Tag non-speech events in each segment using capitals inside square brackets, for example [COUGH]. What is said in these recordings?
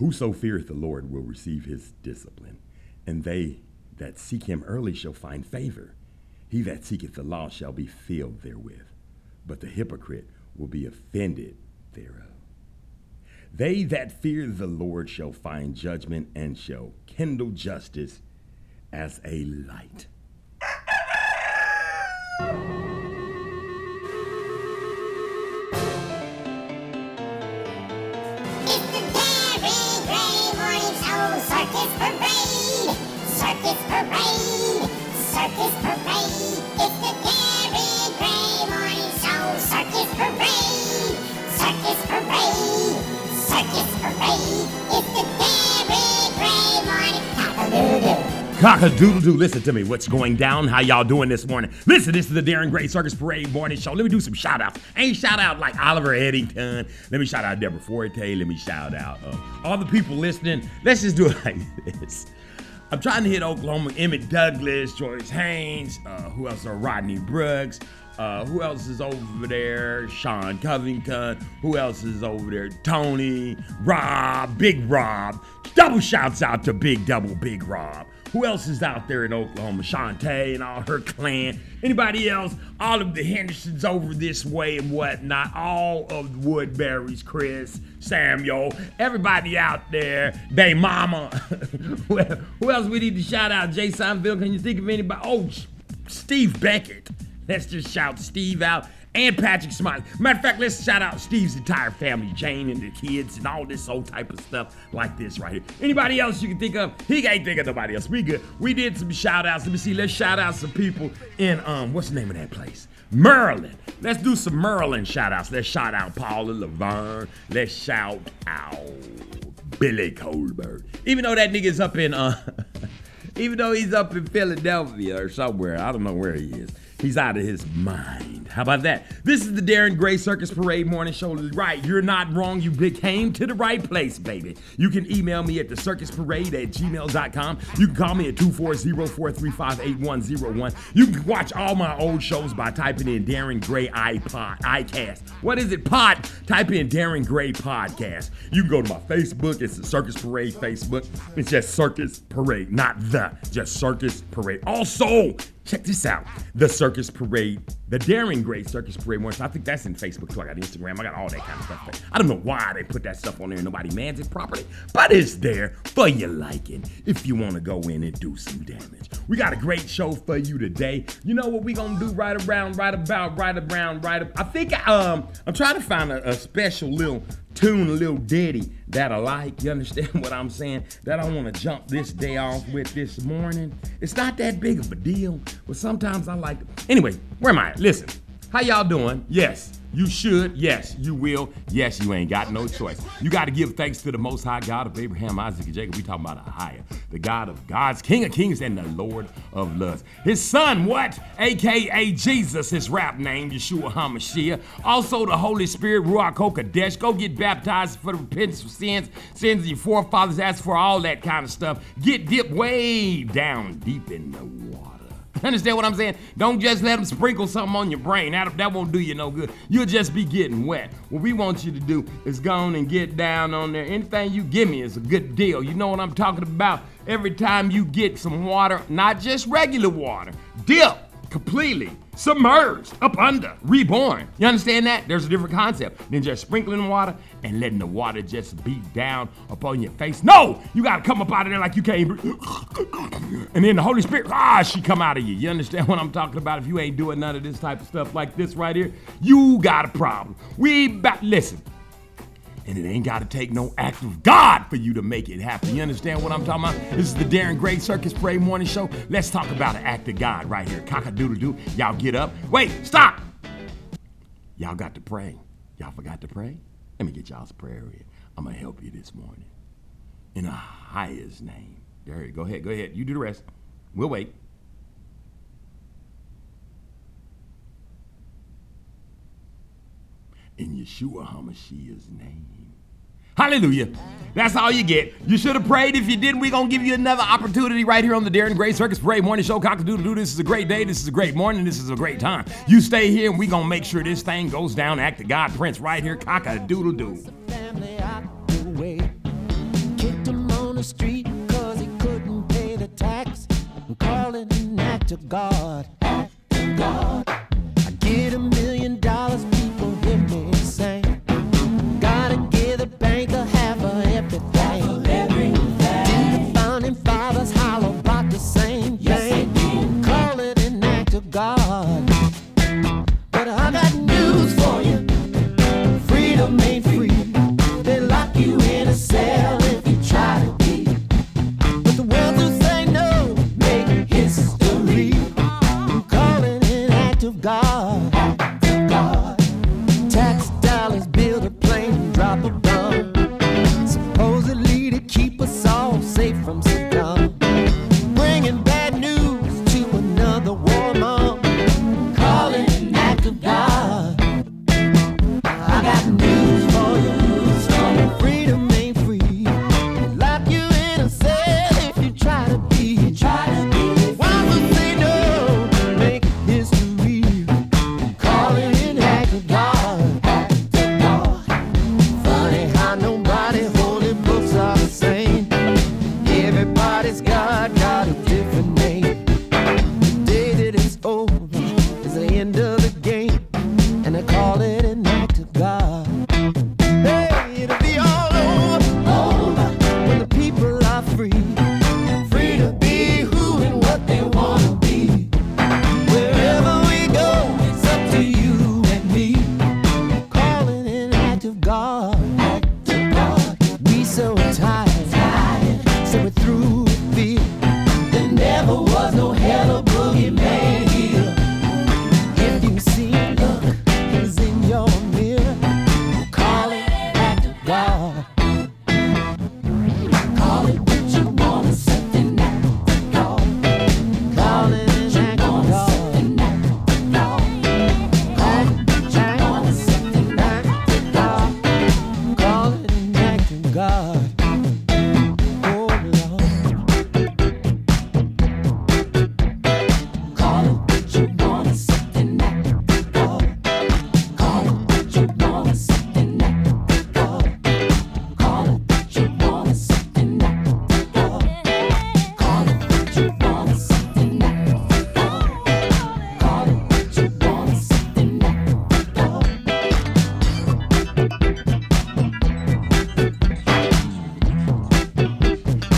Whoso feareth the Lord will receive his discipline, and they that seek him early shall find favor. He that seeketh the law shall be filled therewith, but the hypocrite will be offended thereof. They that fear the Lord shall find judgment and shall kindle justice as a light. Cock-a-doodle. Cock a doodle doo. Listen to me. What's going down? How y'all doing this morning? Listen, this is the Darren Gray Circus Parade morning show. Let me do some shout outs. Ain't shout out like Oliver Eddington. Let me shout out Deborah Forte. Let me shout out uh, all the people listening. Let's just do it [LAUGHS] like this. I'm trying to hit Oklahoma. Emmett Douglas, Joyce Haynes. Uh, who else? are Rodney Brooks. Uh, who else is over there? Sean Covington. Who else is over there? Tony, Rob, Big Rob. Double shouts out to Big Double Big Rob. Who else is out there in Oklahoma? Shantae and all her clan. Anybody else? All of the Hendersons over this way and whatnot. All of the Woodbury's, Chris, Samuel, everybody out there. They mama. [LAUGHS] who who else we need to shout out? Jay Seinfeld. Can you think of anybody? Oh, Steve Beckett. Let's just shout Steve out and Patrick Smiley. Matter of fact, let's shout out Steve's entire family, Jane and the kids, and all this old type of stuff like this right here. Anybody else you can think of? He can't think of nobody else. We good. We did some shout outs. Let me see. Let's shout out some people in um, what's the name of that place? Maryland. Let's do some Maryland shout outs. Let's shout out Paula Laverne. Let's shout out Billy Colbert. Even though that nigga's up in uh [LAUGHS] even though he's up in Philadelphia or somewhere, I don't know where he is. He's out of his mind. How about that? This is the Darren Gray Circus Parade Morning Show. Right, you're not wrong. You came to the right place, baby. You can email me at the circus parade at gmail.com. You can call me at 240-435-8101. You can watch all my old shows by typing in Darren Gray iPod, iCast. What is it? Pod. Type in Darren Gray Podcast. You can go to my Facebook. It's the Circus Parade Facebook. It's just Circus Parade, not the, just Circus Parade. Also, check this out. The Circus Parade, the Darren Gray Circus Parade once. I think that's in Facebook too. I got Instagram. I got all that kind of stuff. I don't know why they put that stuff on there and nobody mans it properly, but it's there for your liking if you want to go in and do some damage. We got a great show for you today. You know what we gonna do right around, right about, right around, right. I think um I'm trying to find a, a special little tune, a little ditty that I like. You understand [LAUGHS] what I'm saying? That I want to jump this day off with this morning. It's not that big of a deal, but sometimes I like. Anyway, where am I? Listen, how y'all doing? Yes. You should, yes, you will, yes, you ain't got no choice. You got to give thanks to the Most High God of Abraham, Isaac, and Jacob. We talking about a higher, the God of gods, King of kings, and the Lord of lords. His son, what? AKA Jesus, his rap name, Yeshua HaMashiach. Also, the Holy Spirit, Ruach HaKodesh. Go get baptized for the repentance of sins, sins of your forefathers. Ask for all that kind of stuff. Get dipped way down deep in the water. [LAUGHS] Understand what I'm saying? Don't just let them sprinkle something on your brain. That, that won't do you no good. You'll just be getting wet. What we want you to do is go on and get down on there. Anything you give me is a good deal. You know what I'm talking about? Every time you get some water, not just regular water, dip completely submerged up under reborn. You understand that? There's a different concept than just sprinkling water and letting the water just beat down upon your face. No! You gotta come up out of there like you breathe. And then the holy spirit ah she come out of you. You understand what i'm talking about? If you ain't doing none of this type of stuff like this right here you got a problem. We back listen and it ain't gotta take no act of God for you to make it happen. You understand what I'm talking about? This is the Darren Gray Circus Parade Morning Show. Let's talk about an act of God right here. Cock a doodle doo. Y'all get up. Wait, stop! Y'all got to pray. Y'all forgot to pray? Let me get y'all's prayer in. I'm gonna help you this morning. In the highest name. There you go. Go ahead, go ahead. You do the rest. We'll wait. in Yeshua HaMashiach's name. Hallelujah. That's all you get. You should have prayed. If you didn't, we're going to give you another opportunity right here on the Darren Gray Circus Parade Morning Show. Cock-a-doodle-doo! This is a great day. This is a great morning. This is a great time. You stay here, and we're going to make sure this thing goes down. Act the God Prince right here. Cockadoodle Doo. Kicked him on the street cause he couldn't pay the tax. Calling an act of God. Act of God. I get a million.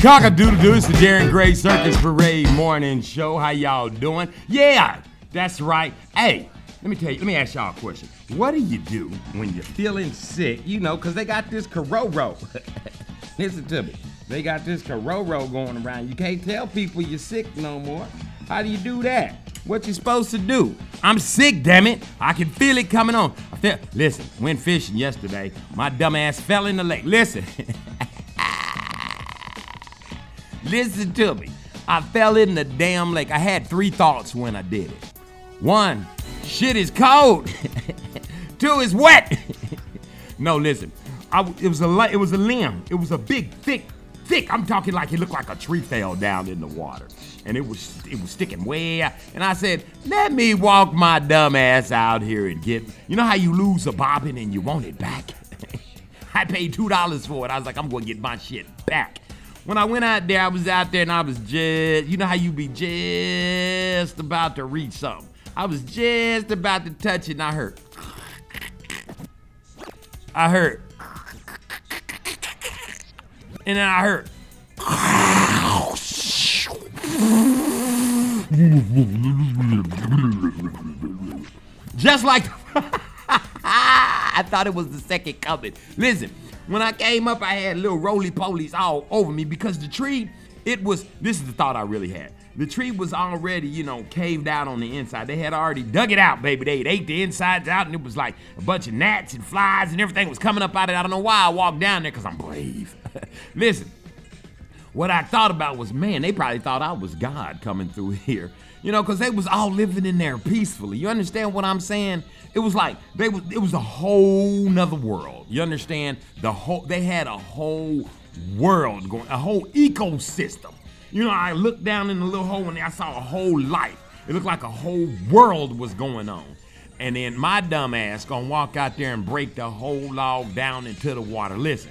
Cock a doodle doo. It's the Darren Gray Circus Parade morning show. How y'all doing? Yeah, that's right. Hey, let me tell you, let me ask y'all a question. What do you do when you're feeling sick? You know, because they got this Cororo. [LAUGHS] Listen to me. They got this Cororo going around. You can't tell people you're sick no more. How do you do that? What you supposed to do? I'm sick, damn it. I can feel it coming on. I feel, listen, went fishing yesterday. My dumb ass fell in the lake. Listen. [LAUGHS] Listen to me. I fell in the damn lake. I had three thoughts when I did it. One, shit is cold. [LAUGHS] Two, is wet. no, listen. I, it was a it was a limb. It was a big, thick, thick. I'm talking like it looked like a tree fell down in the water, and it was it was sticking way out. And I said, let me walk my dumb ass out here and get. You know how you lose a bobbin and you want it back. [LAUGHS] I paid two dollars for it. I was like, I'm gonna get my shit back. When I went out there, I was out there and I was just, you know how you be just about to reach something. I was just about to touch it and I heard. I heard. And then I heard. Just like [LAUGHS] I thought it was the second coming. Listen, when I came up, I had little roly polies all over me because the tree, it was, this is the thought I really had. The tree was already, you know, caved out on the inside. They had already dug it out, baby. They ate the insides out, and it was like a bunch of gnats and flies and everything was coming up out of it. I don't know why I walked down there because I'm brave. [LAUGHS] Listen, what I thought about was, man, they probably thought I was God coming through [LAUGHS] here. You know, because they was all living in there peacefully. You understand what I'm saying? It was like they was it was a whole nother world. You understand? The whole they had a whole world going, a whole ecosystem. You know, I looked down in the little hole and I saw a whole life. It looked like a whole world was going on. And then my dumb ass gonna walk out there and break the whole log down into the water. Listen,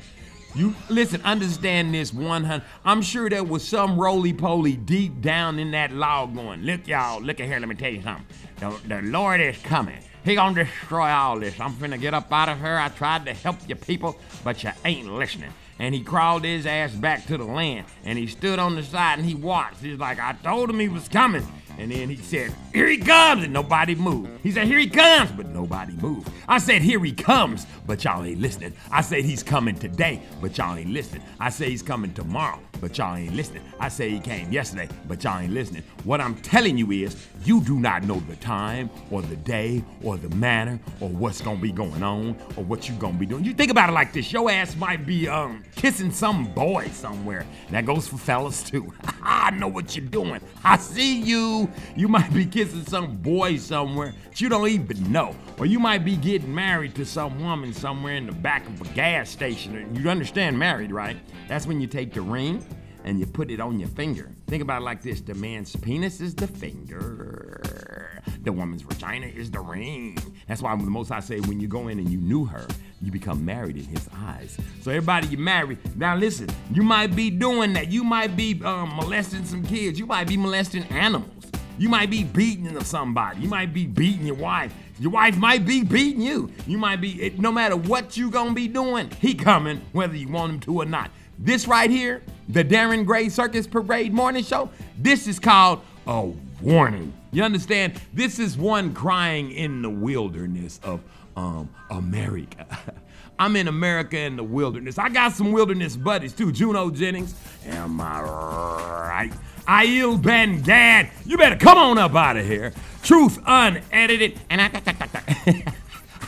You listen, understand this 100. I'm sure there was some roly poly deep down in that log going, look, y'all, look at here, let me tell you something. The, the Lord is coming. He gonna destroy all this. I'm finna get up out of here. I tried to help you people, but you ain't listening. And he crawled his ass back to the land, and he stood on the side and he watched. He's like, I told him he was coming. And then he said, Here he comes, and nobody moved. He said, Here he comes, but nobody moved. I said, Here he comes, but y'all ain't listening. I said, He's coming today, but y'all ain't listening. I say he's coming tomorrow, but y'all ain't listening. I say he came yesterday, but y'all ain't listening. What I'm telling you is, you do not know the time, or the day, or the manner, or what's gonna be going on, or what you gonna be doing. You think about it like this: your ass might be um kissing some boy somewhere. That goes for fellas too. [LAUGHS] I know what you're doing. I see you. You might be kissing some boy somewhere that you don't even know. Or you might be getting married to some woman somewhere in the back of a gas station. You understand married, right? That's when you take the ring and you put it on your finger. Think about it like this the man's penis is the finger, the woman's vagina is the ring. That's why the most I say when you go in and you knew her, you become married in his eyes. So, everybody you married, now listen, you might be doing that. You might be um, molesting some kids, you might be molesting animals. You might be beating somebody. You might be beating your wife. Your wife might be beating you. You might be, it, no matter what you gonna be doing, he coming, whether you want him to or not. This right here, the Darren Gray Circus Parade Morning Show, this is called a warning. You understand? This is one crying in the wilderness of um, America. [LAUGHS] I'm in America in the wilderness. I got some wilderness buddies too. Juno Jennings, am I right? Aiel Ben Gad, you better come on up out of here. Truth unedited, and I,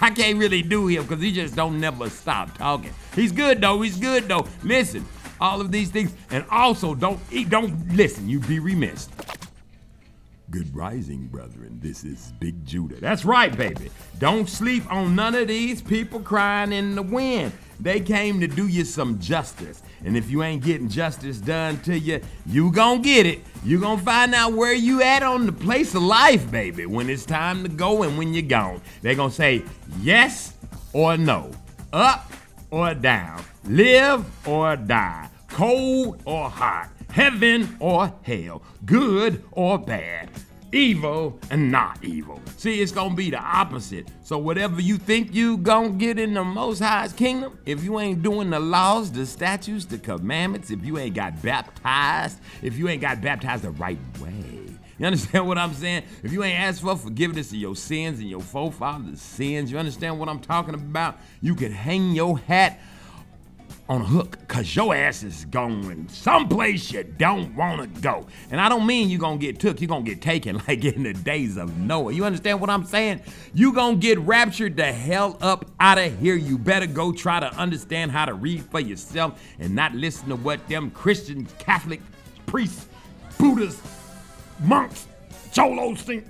I can't really do him because he just don't never stop talking. He's good though. He's good though. Listen, all of these things, and also don't eat. Don't listen. You'd be remiss. Good rising, brethren. This is Big Judah. That's right, baby. Don't sleep on none of these people crying in the wind. They came to do you some justice. And if you ain't getting justice done to you, you gon' get it. You gon' find out where you at on the place of life, baby, when it's time to go and when you're gone. They gonna say yes or no, up or down, live or die, cold or hot, heaven or hell, good or bad, evil and not evil. See, it's gonna be the opposite. So whatever you think you gonna get in the Most High's kingdom, if you ain't doing the laws, the statutes, the commandments, if you ain't got baptized, if you ain't got baptized the right way. You understand [LAUGHS] what I'm saying? If you ain't asked for forgiveness of your sins and your forefathers' sins, you understand what I'm talking about? You can hang your hat on a hook because your ass is going someplace you don't want to go. And I don't mean you're going to get took, you're going to get taken [LAUGHS] like in the days of Noah. You understand what I'm saying? you going to get raptured the hell up out of here. You better go try to understand how to read for yourself and not listen to what them Christian, Catholic, priests, Buddhists, monks, cholos think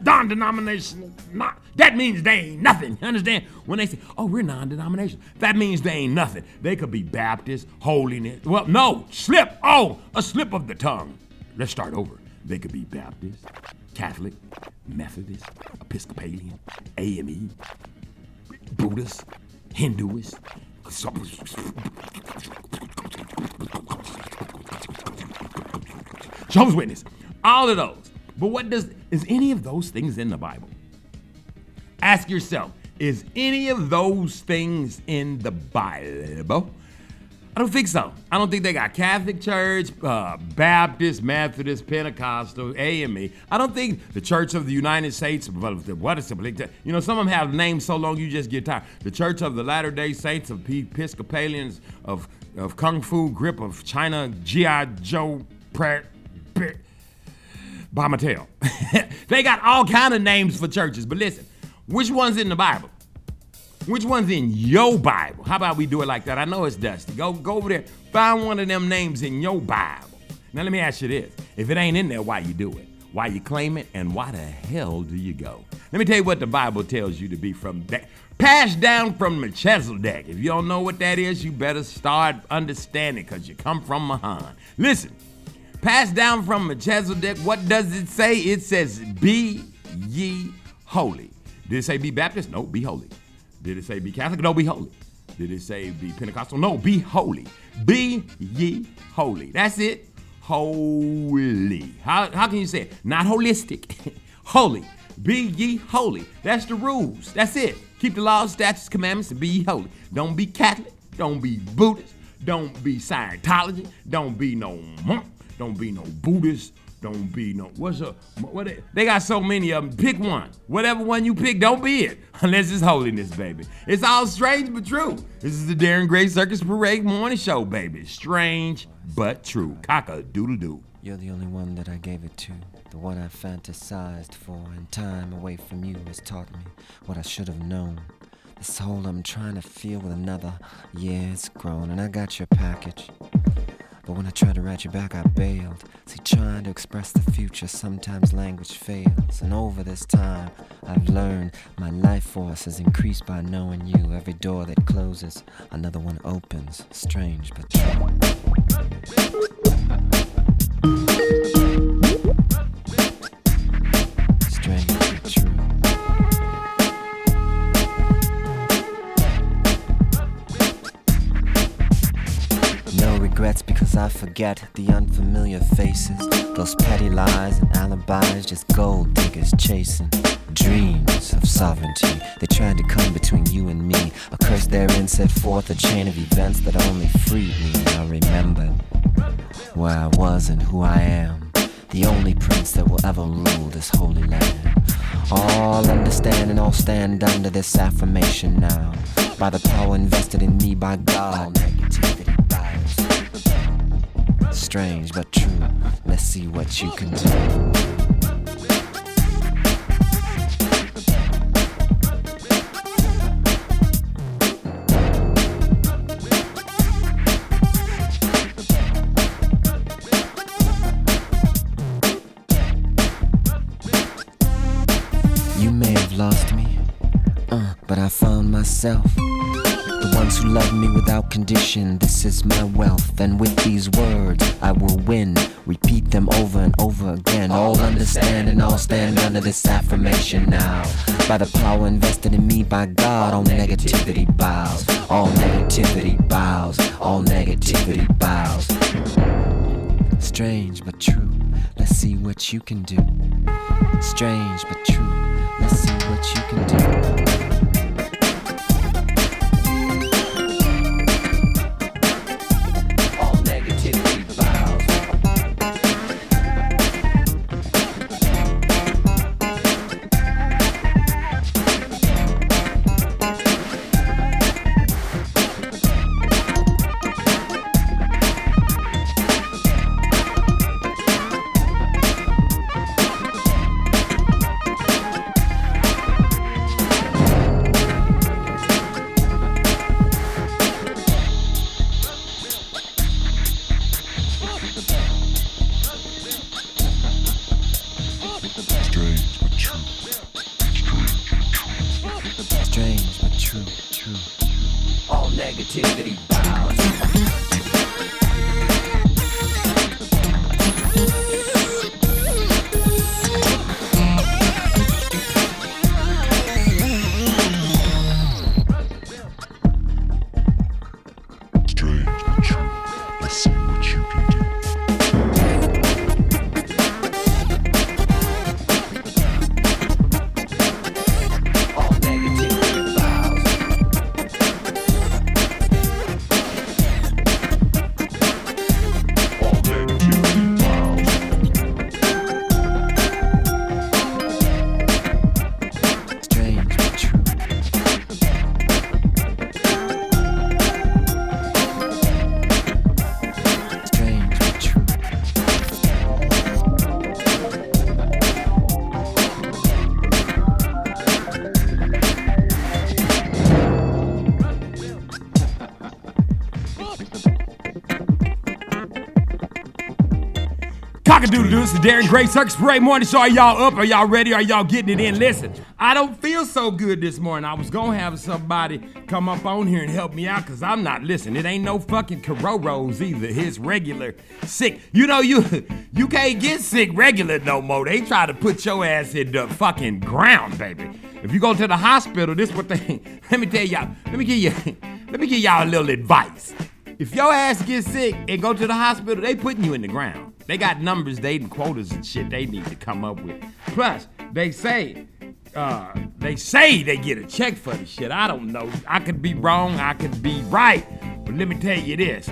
non-denominational. Not, that means they ain't nothing. You understand? When they say, "Oh, we're non-denominational," that means they ain't nothing. They could be Baptist, holiness. Well, no, slip. Oh, a slip of the tongue. Let's start over. They could be Baptist, Catholic, Methodist, Episcopalian, AME, Buddhist, Hinduist. Jehovah's Witness. All of those. But what does is any of those things in the Bible? Ask yourself, is any of those things in the Bible? I don't think so. I don't think they got Catholic Church, uh, Baptist, Methodist, Pentecostal, AME. I don't think the Church of the United States, what is it? You know, some of them have names so long you just get tired. The Church of the Latter day Saints, of Episcopalians, of, of Kung Fu Grip, of China, G.I. Joe, Pratt, by Mattel. [LAUGHS] they got all kind of names for churches, but listen, which one's in the Bible? Which one's in your Bible? How about we do it like that? I know it's dusty. Go go over there, find one of them names in your Bible. Now let me ask you this: If it ain't in there, why you do it? Why you claim it? And why the hell do you go? Let me tell you what the Bible tells you to be from that. Passed down from Melchizedek. If you don't know what that is, you better start understanding because you come from Mahan. Listen, passed down from Melchizedek, what does it say? It says, Be ye holy. Did it say be Baptist? No, be holy. Did it say be Catholic? No, be holy. Did it say be Pentecostal? No, be holy. Be ye holy. That's it. Holy. How, how can you say it? Not holistic. [LAUGHS] holy. Be ye holy. That's the rules. That's it. Keep the laws, statutes, commandments, and be ye holy. Don't be Catholic. Don't be Buddhist. Don't be Scientology. Don't be no monk. Don't be no Buddhist. Don't be no what's up? What they, they got so many of them. Pick one. Whatever one you pick, don't be it [LAUGHS] unless it's holiness, baby. It's all strange but true. This is the Darren Gray Circus Parade morning show, baby. Strange but true. Cock a doodle doo. You're the only one that I gave it to, the one I fantasized for, and time away from you has taught me what I should have known. This hole I'm trying to feel with another, yeah, it's grown, and I got your package. But when I tried to write you back, I bailed. See, trying to express the future, sometimes language fails. And over this time, I've learned my life force has increased by knowing you. Every door that closes, another one opens. Strange, but [LAUGHS] regrets because I forget the unfamiliar faces. Those petty lies and alibis, just gold diggers chasing dreams of sovereignty. They tried to come between you and me. A curse therein set forth a chain of events that only freed me. And I remembered where I was and who I am. The only prince that will ever rule this holy land. All understand and all stand under this affirmation now. By the power invested in me by God. Negativity bows. Strange but true. Let's see what you can do. You may have lost me, uh, but I found myself. The ones who love me without condition, this is my wealth. And with these words, I will win. Repeat them over and over again. All understand and all stand under this affirmation now. By the power invested in me by God, all negativity bows. All negativity bows. All negativity bows. Strange but true. Let's see what you can do. Strange but true. Let's see what you can do. Darren Gray Circus Parade morning show. Are y'all up? Are y'all ready? Are y'all getting it in? Listen, I don't feel so good this morning. I was gonna have somebody come up on here and help me out because I'm not listening. It ain't no fucking Cororos either. His regular sick. You know, you [LAUGHS] you can't get sick regular no more. They try to put your ass in the fucking ground, baby. If you go to the hospital, this what they [LAUGHS] let me tell y'all. Let me give you [LAUGHS] Let me give y'all a little advice. If your ass gets sick and go to the hospital, they putting you in the ground. They got numbers, they and quotas and shit they need to come up with. Plus, they say, uh, they say they get a check for the shit. I don't know. I could be wrong, I could be right. But let me tell you this.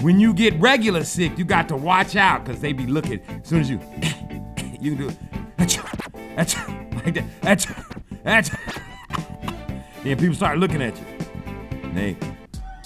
When you get regular sick, you got to watch out because they be looking. As soon as you, [COUGHS] you can do it. That's like that. Achoo, achoo. Then people start looking at you. And they,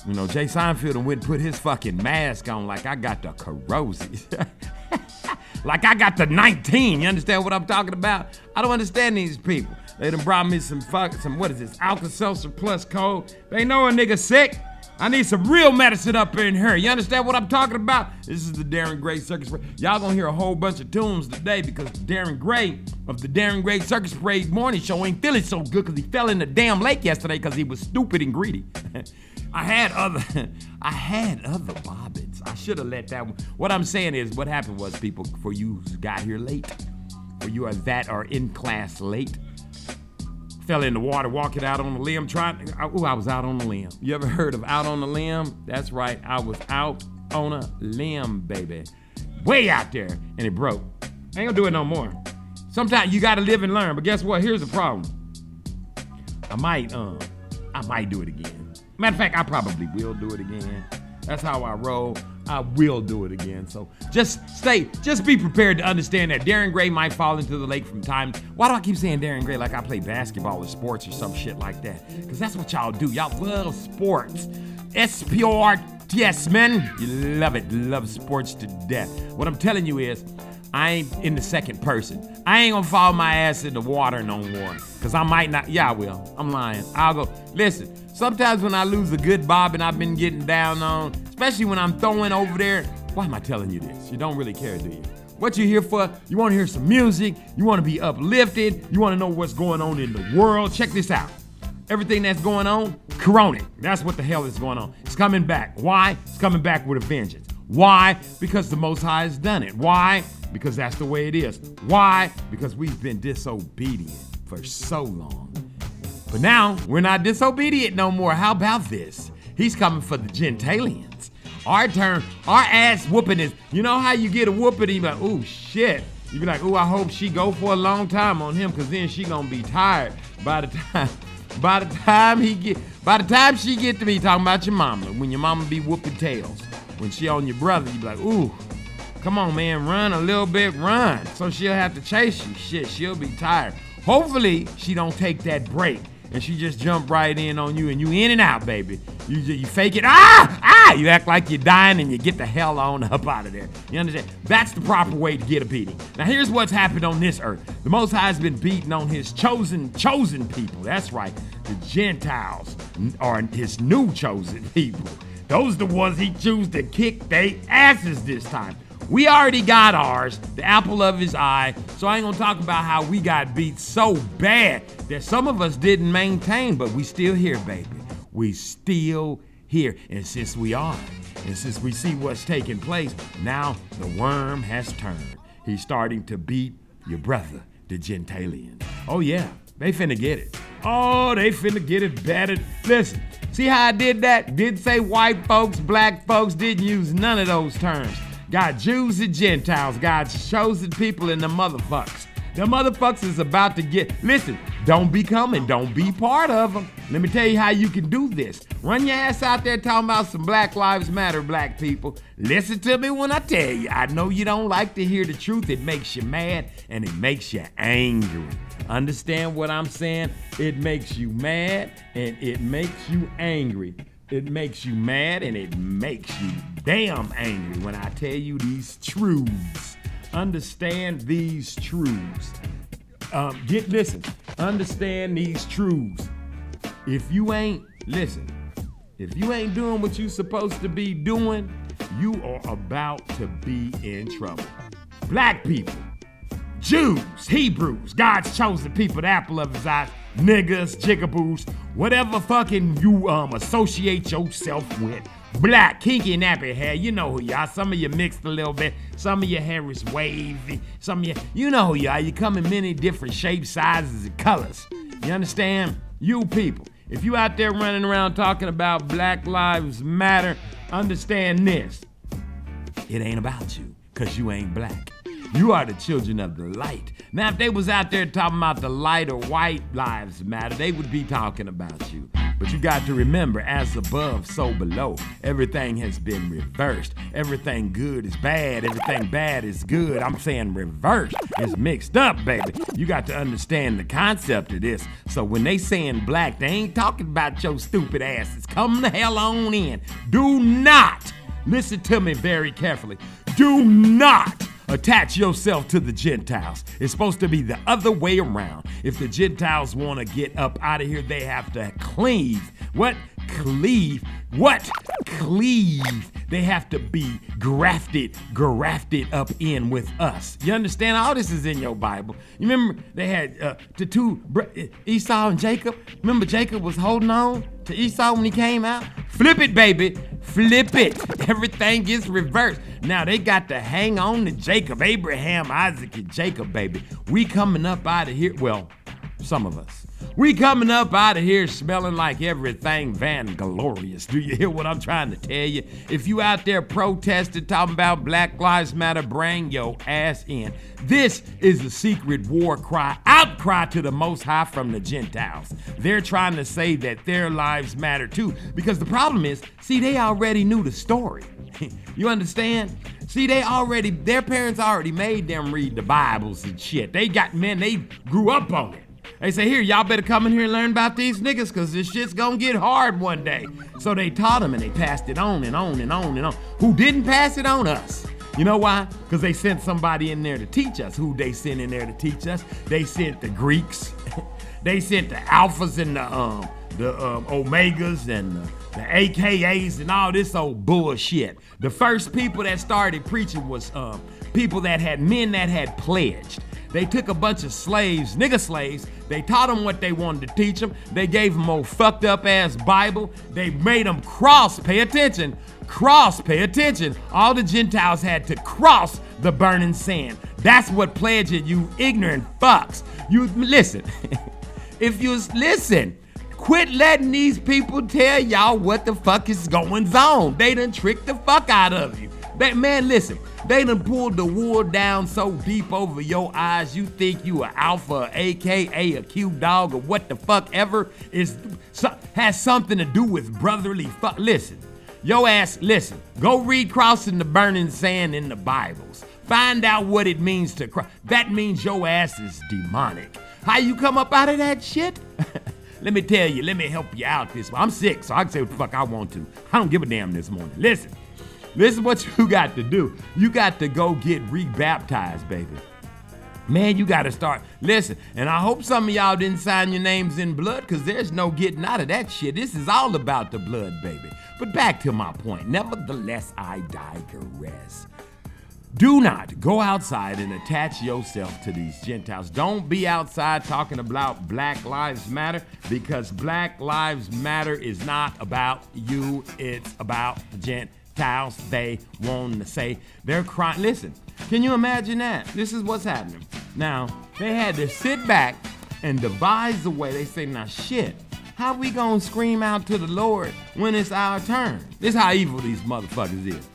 you know, Jay Seinfeld went and put his fucking mask on like I got the corrosive. [LAUGHS] like I got the 19. You understand what I'm talking about? I don't understand these people. They done brought me some fuck, some, what is this, Alka-Seltzer Plus Cold. They know a nigga sick. I need some real medicine up in here. You understand what I'm talking about? This is the Darren Gray Circus Parade. Y'all gonna hear a whole bunch of tunes today because Darren Gray of the Darren Gray Circus Parade morning show ain't feeling so good because he fell in the damn lake yesterday because he was stupid and greedy. [LAUGHS] I had other, [LAUGHS] I had other bobbins. I should have let that one. What I'm saying is, what happened was, people, for you who got here late, or you are that or in class late, fell in the water walking out on the limb trying oh i was out on the limb. You ever heard of out on the limb? That's right i was out on a limb baby. Way out there and it broke. I ain't gonna do it no more. Sometimes you gotta live and learn but guess what? Here's the problem. I might um i might do it again matter of fact i probably will do it again that's how i roll I will do it again. So just stay, just be prepared to understand that Darren Gray might fall into the lake from time. Why do I keep saying Darren Gray like I play basketball or sports or some shit like that? Because that's what y'all do. Y'all love sports. S P O R T S, man. You love it. Love sports to death. What I'm telling you is, I ain't in the second person. I ain't gonna fall my ass in the water no more. Cause I might not. Yeah, I will. I'm lying. I'll go. Listen, sometimes when I lose a good bob and I've been getting down on, especially when I'm throwing over there. Why am I telling you this? You don't really care, do you? What you here for? You want to hear some music? You want to be uplifted? You want to know what's going on in the world? Check this out. Everything that's going on, Corona. That's what the hell is going on. It's coming back. Why? It's coming back with a vengeance. Why? Because the Most High has done it. Why? Because that's the way it is. Why? Because we've been disobedient for so long. But now we're not disobedient no more. How about this? He's coming for the Gentalians. Our turn, our ass whooping is, you know how you get a whooping you like, oh shit. You be like, oh, I hope she go for a long time on him, cause then she gonna be tired by the time, [LAUGHS] by the time he get, by the time she get to be talking about your mama, when your mama be whooping tails. When she on your brother, you be like, ooh, come on man, run a little bit, run. So she'll have to chase you. Shit, she'll be tired. Hopefully she don't take that break and she just jump right in on you and you in and out, baby. You you fake it, ah, ah, you act like you're dying and you get the hell on up out of there. You understand? That's the proper way to get a beating. Now here's what's happened on this earth. The Most High has been beating on his chosen, chosen people. That's right, the Gentiles are his new chosen [LAUGHS] people. Those the ones he choose to kick they asses this time. We already got ours, the apple of his eye. So I ain't gonna talk about how we got beat so bad that some of us didn't maintain, but we still here, baby. We still here. And since we are, and since we see what's taking place, now the worm has turned. He's starting to beat your brother, the Gentalian. Oh yeah, they finna get it. Oh, they finna get it battered. Listen, see how I did that? Didn't say white folks, black folks, didn't use none of those terms. Got Jews and Gentiles, God's chosen people and the motherfuckers. The motherfuckers is about to get. Listen, don't be coming, don't be part of them. Let me tell you how you can do this. Run your ass out there talking about some Black Lives Matter, black people. Listen to me when I tell you. I know you don't like to hear the truth. It makes you mad and it makes you angry. Understand what I'm saying? It makes you mad and it makes you angry. It makes you mad and it makes you damn angry when I tell you these truths. Understand these truths. Um, get listen. Understand these truths. If you ain't listen, if you ain't doing what you supposed to be doing, you are about to be in trouble. Black people, Jews, Hebrews, God's chosen people, the apple of his eye, niggas, jigaboos, whatever fucking you um associate yourself with. Black, kinky, nappy hair, you know who you are. Some of you mixed a little bit. Some of your hair is wavy. Some of you, you know who you are. You come in many different shapes, sizes, and colors. You understand? You people. If you out there running around talking about Black Lives Matter, understand this. It ain't about you, cause you ain't black. You are the children of the light. Now, if they was out there talking about the light or white lives matter, they would be talking about you. But you got to remember, as above, so below. Everything has been reversed. Everything good is bad. Everything bad is good. I'm saying reversed. It's mixed up, baby. You got to understand the concept of this. So when they saying black, they ain't talking about your stupid asses. Come the hell on in. Do not listen to me very carefully. Do not attach yourself to the Gentiles. It's supposed to be the other way around. If the Gentiles want to get up out of here, they have to cleave. What? Cleave. What? Cleave. They have to be grafted, grafted up in with us. You understand? All this is in your Bible. You remember they had uh, the two Esau and Jacob. Remember Jacob was holding on to Esau when he came out. Flip it, baby. Flip it. [LAUGHS] Everything gets reversed. Now they got to hang on to Jacob, Abraham, Isaac, and Jacob, baby. We coming up out of here. Well, some of us. We coming up out of here smelling like everything Van Glorious. Do you hear what I'm trying to tell you? If you out there protesting, talking about Black Lives Matter, bring your ass in. This is a secret war cry, outcry to the Most High from the Gentiles. They're trying to say that their lives matter too, because the problem is, see, they already knew the story. [LAUGHS] you understand? See, they already, their parents already made them read the Bibles and shit. They got, men, they grew up on it. They say, here, y'all better come in here and learn about these niggas, cause this shit's gonna get hard one day. So they taught them and they passed it on and on and on and on. Who didn't pass it on us? You know why? Because they sent somebody in there to teach us. Who they sent in there to teach us? They sent the Greeks. [LAUGHS] they sent the alphas and the um the um, omegas and the, the AKAs and all this old bullshit. The first people that started preaching was um people that had men that had pledged. They took a bunch of slaves, nigga slaves. They taught them what they wanted to teach them. They gave them old fucked up ass Bible. They made them cross. Pay attention. Cross. Pay attention. All the Gentiles had to cross the burning sand. That's what pledged it, you ignorant fucks. You listen. [LAUGHS] if you listen, quit letting these people tell y'all what the fuck is going on. They done tricked the fuck out of you. That man, listen. They done pulled the wool down so deep over your eyes, you think you a alpha, aka a cute dog, or what the fuck ever is has something to do with brotherly fuck. Listen, your ass, listen, go read crossing the burning sand in the Bibles. Find out what it means to cross. That means your ass is demonic. How you come up out of that shit? [LAUGHS] let me tell you, let me help you out this I'm sick, so I can say what the fuck I want to. I don't give a damn this morning. Listen. This is what you got to do. You got to go get rebaptized, baby. Man, you got to start. Listen, and I hope some of y'all didn't sign your names in blood because there's no getting out of that shit. This is all about the blood, baby. But back to my point. Nevertheless, I digress. Do not go outside and attach yourself to these Gentiles. Don't be outside talking about Black Lives Matter because Black Lives Matter is not about you, it's about the Gentiles. They want to say they're crying. Listen, can you imagine that? This is what's happening. Now, they had to sit back and devise a way. They say, now shit, how we gonna scream out to the Lord when it's our turn? This how evil these motherfuckers is.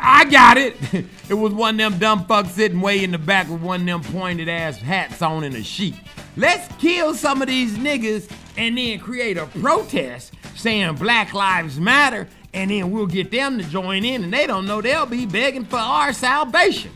I got it. [LAUGHS] It was one of them dumb fucks sitting way in the back with one of them pointed ass hats on in a sheet. Let's kill some of these niggas and then create a protest saying Black Lives Matter, and then we'll get them to join in, and they don't know they'll be begging for our salvation.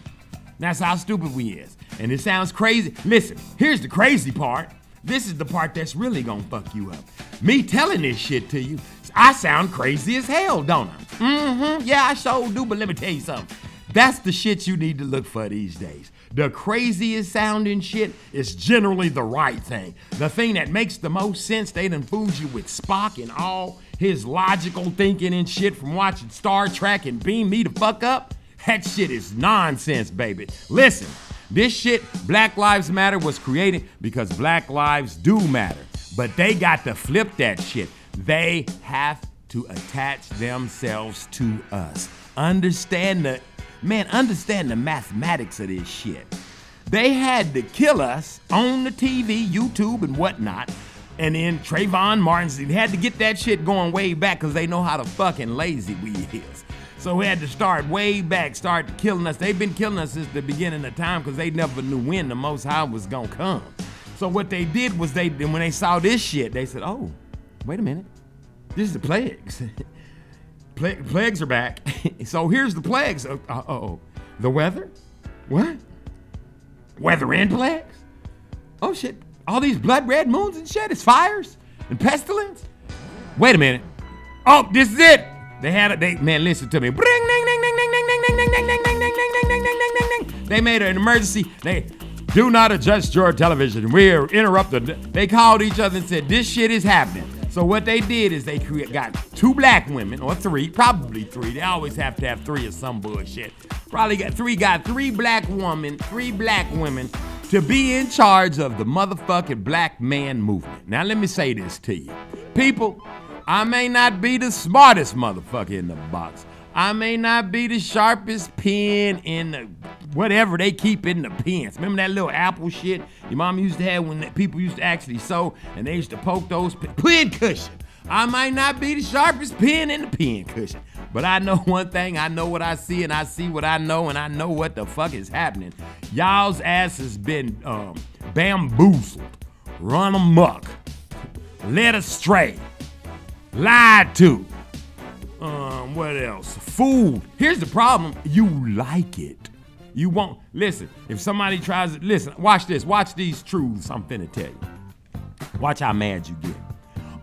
That's how stupid we is. And it sounds crazy. Listen, here's the crazy part. This is the part that's really gonna fuck you up. Me telling this shit to you, I sound crazy as hell, don't I? Mm-hmm. Yeah, I sure do, but let me tell you something. That's the shit you need to look for these days. The craziest sounding shit is generally the right thing. The thing that makes the most sense, they done fooled you with Spock and all his logical thinking and shit from watching Star Trek and beam me the fuck up. That shit is nonsense, baby. Listen, this shit, Black Lives Matter, was created because Black lives do matter. But they got to flip that shit. They have to attach themselves to us. Understand the, man, understand the mathematics of this shit. They had to kill us on the TV, YouTube, and whatnot And then Trayvon Martin they had to get that shit going way back because they know how to fucking lazy we is. So we had to start way back, start killing us. They've been killing us since the beginning of time because they never knew when the Most High was gonna come. So what they did was they, when they saw this shit, they said, "Oh, wait a minute, this is the plagues. [LAUGHS] Pla- plagues are back. [LAUGHS] so here's the plagues. Uh oh, the weather. What? Weather and plagues? Oh shit! All these blood red moons and shit. It's fires and pestilence. Wait a minute. Oh, this is it. They had it. They man, listen to me. They made an emergency. They do not adjust your television. We are interrupted. They called each other and said this shit is happening. So what they did is they got two black women or three, probably three. They always have to have three or some bullshit. Probably got three. Got three black women, three black women to be in charge of the motherfucking black man movement. Now let me say this to you, people. I may not be the smartest motherfucker in the box. I may not be the sharpest pen in the whatever they keep in the pens. Remember that little apple shit your mom used to have when people used to actually sew and they used to poke those pin pen cushion. I might not be the sharpest pen in the pen cushion, but I know one thing. I know what I see and I see what I know and I know what the fuck is happening. Y'all's ass has been um, bamboozled, run amok, led astray, lied to. Um, what else? Food. Here's the problem. You like it. You won't listen. If somebody tries to listen, watch this. Watch these truths I'm finna tell you. Watch how mad you get.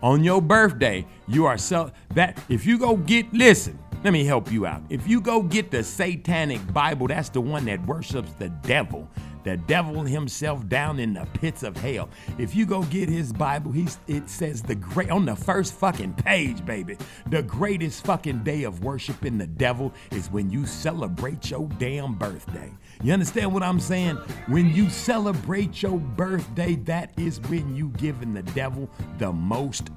On your birthday, you are so that if you go get listen, let me help you out. If you go get the satanic Bible, that's the one that worships the devil. The devil himself down in the pits of hell. If you go get his Bible, he's it says the great on the first fucking page, baby. The greatest fucking day of worshiping the devil is when you celebrate your damn birthday. You understand what I'm saying? When you celebrate your birthday, that is when you giving the devil the most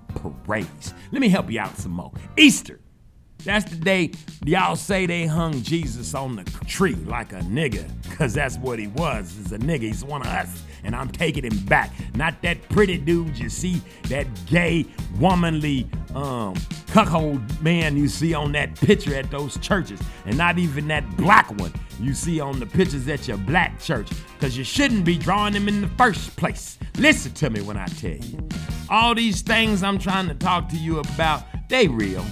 praise. Let me help you out some more. Easter. That's the day y'all say they hung Jesus on the tree like a nigga, cause that's what he was. He's a nigga. He's one of us, and I'm taking him back. Not that pretty dude you see, that gay, womanly, um, cuckold man you see on that picture at those churches, and not even that black one you see on the pictures at your black church, cause you shouldn't be drawing them in the first place. Listen to me when I tell you. All these things I'm trying to talk to you about, they real.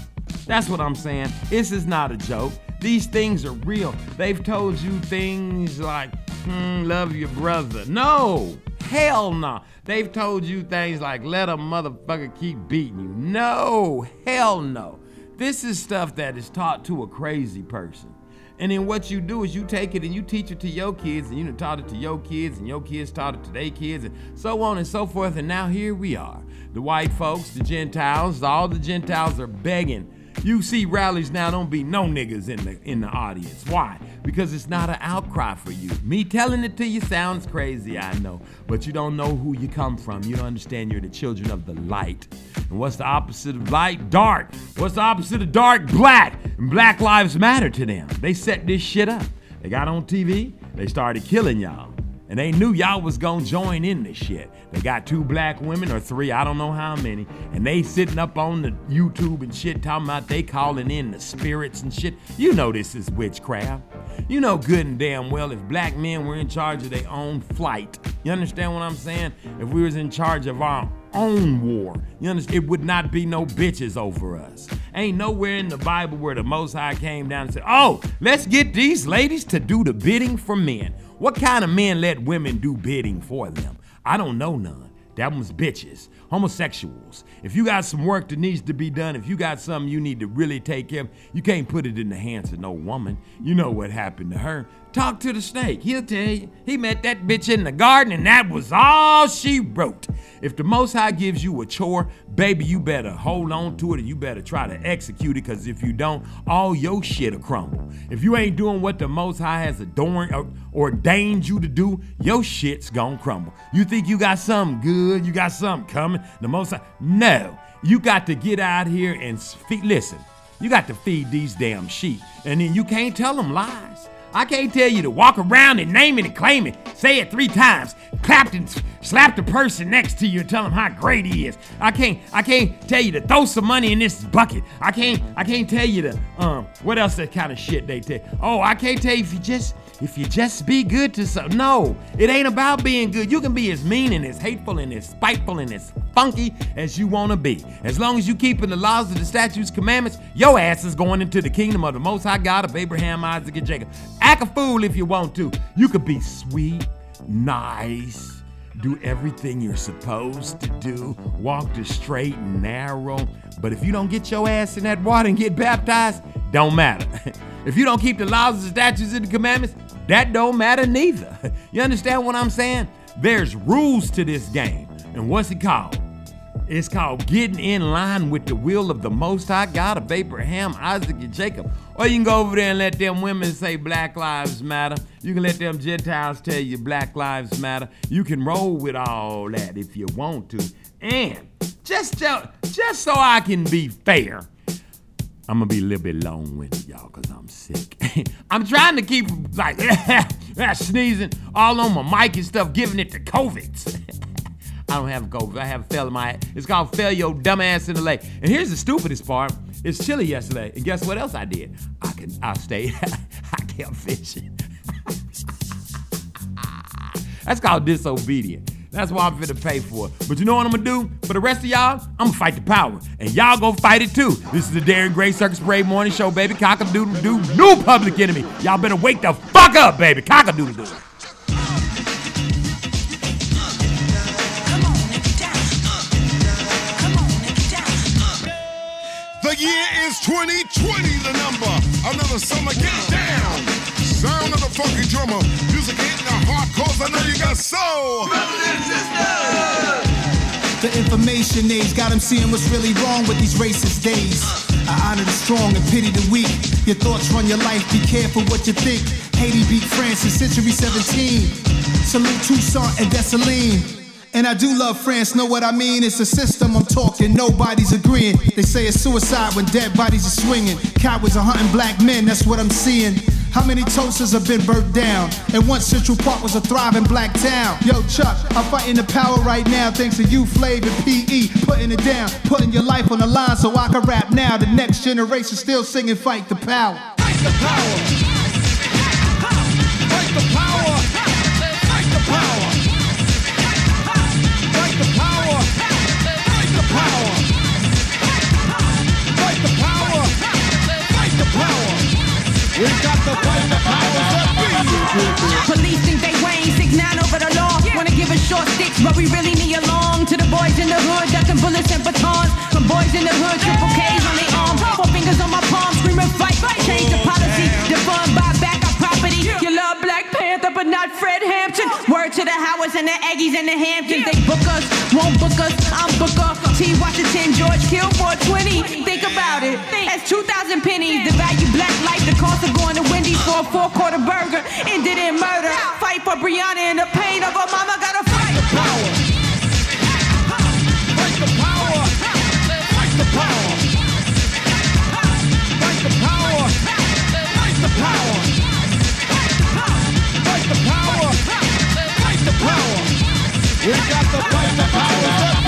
That's what I'm saying. This is not a joke. These things are real. They've told you things like, hmm, love your brother. No, hell no. They've told you things like, let a motherfucker keep beating you. No, hell no. This is stuff that is taught to a crazy person. And then what you do is you take it and you teach it to your kids, and you taught it to your kids, and your kids taught it to their kids, and so on and so forth. And now here we are. The white folks, the Gentiles, all the Gentiles are begging. You see rallies now, don't be no niggas in the in the audience. Why? Because it's not an outcry for you. Me telling it to you sounds crazy, I know, but you don't know who you come from. You don't understand you're the children of the light. And what's the opposite of light? Dark. What's the opposite of dark? Black. And black lives matter to them. They set this shit up. They got on TV, they started killing y'all. And they knew y'all was gonna join in this shit. They got two black women or three, I don't know how many, and they sitting up on the YouTube and shit talking about they calling in the spirits and shit. You know this is witchcraft. You know good and damn well if black men were in charge of their own flight. You understand what I'm saying? If we was in charge of our own war, you understand? It would not be no bitches over us. Ain't nowhere in the Bible where the Most High came down and said, "Oh, let's get these ladies to do the bidding for men." What kind of men let women do bidding for them? I don't know none. That one's bitches, homosexuals. If you got some work that needs to be done, if you got something you need to really take care of, you can't put it in the hands of no woman. You know what happened to her. Talk to the snake. He'll tell you. He met that bitch in the garden and that was all she wrote. If the Most High gives you a chore, baby, you better hold on to it and you better try to execute it because if you don't, all your shit'll crumble. If you ain't doing what the Most High has adorned or ordained you to do, your shit's gonna crumble. You think you got something good, you got something coming, the Most High? No. You got to get out here and feed. Listen, you got to feed these damn sheep. And then you can't tell them lies. I can't tell you to walk around and name it and claim it. Say it three times. Clap and slap the person next to you and tell him how great he is. I can't I can't tell you to throw some money in this bucket. I can't I can't tell you to um what else that kind of shit they tell. Oh, I can't tell you if you just if you just be good to some. No, it ain't about being good. You can be as mean and as hateful and as spiteful and as funky as you want to be. As long as you keeping the laws of the statutes, commandments, your ass is going into the kingdom of the Most High God of Abraham, Isaac, and Jacob. Act a fool if you want to. You could be sweet, nice, do everything you're supposed to do, walk the straight and narrow. But if you don't get your ass in that water and get baptized, don't matter. [LAUGHS] if you don't keep the laws, the statutes, and the commandments, that don't matter neither. [LAUGHS] You understand what I'm saying? There's rules to this game. And what's it called? It's called getting in line with the will of the Most High God of Abraham, Isaac, and Jacob. Or you can go over there and let them women say Black Lives Matter. You can let them Gentiles tell you Black Lives Matter. You can roll with all that if you want to. And just, just so I can be fair, I'm gonna be a little bit long-winded, y'all, cause I'm sick. [LAUGHS] I'm trying to keep like [LAUGHS] sneezing all on my mic and stuff, giving it to COVID. [LAUGHS] I don't have COVID. I have a fail in my. It's called fail your dumb ass in the lake. And here's the stupidest part. It's chilly yesterday, and guess what else I did? I can. I stayed. [LAUGHS] I kept fishing. [LAUGHS] That's called disobedient. That's why I'm finna pay for. But you know what I'm gonna do? For the rest of y'all, I'm gonna fight the power. And y'all gonna fight it too. This is the Darren Gray Circus Parade Morning Show, baby. Cock a doodle doo, new public enemy. Y'all better wake the fuck up, baby. Cockadoodle doo. Year is 2020, the number. Another summer, get down. Sound of the funky drummer. Music hitting the heart, cause I know you got soul. The information age got them seeing what's really wrong with these racist days. I honor the strong and pity the weak. Your thoughts run your life, be careful what you think. Haiti beat France in century 17. Salute Toussaint and Dessalines. And I do love France, know what I mean? It's a system I'm talking, nobody's agreeing. They say it's suicide when dead bodies are swinging. Cowards are hunting black men, that's what I'm seeing. How many toasters have been burnt down? And once Central Park was a thriving black town. Yo, Chuck, I'm fighting the power right now thanks to you, Flav and PE. Putting it down, putting your life on the line so I can rap now. The next generation still singing Fight the Power. Fight the power. Fight the power. Fight the power. Fingers on my palm, screaming fight. Change the policy, defund, buy back our property. You love Black Panther, but not Fred Hampton. Word to the Howards and the Aggies and the Hamptons. They book us, won't book us. I'm Booker. T. Washington, George Kill 420. Think about it. That's 2,000 pennies. The value black life, the cost of going to Wendy's for a four quarter burger. Ended in murder. Fight for Breonna and the pain of her mama. Gotta fight. Power. We got to fight the be.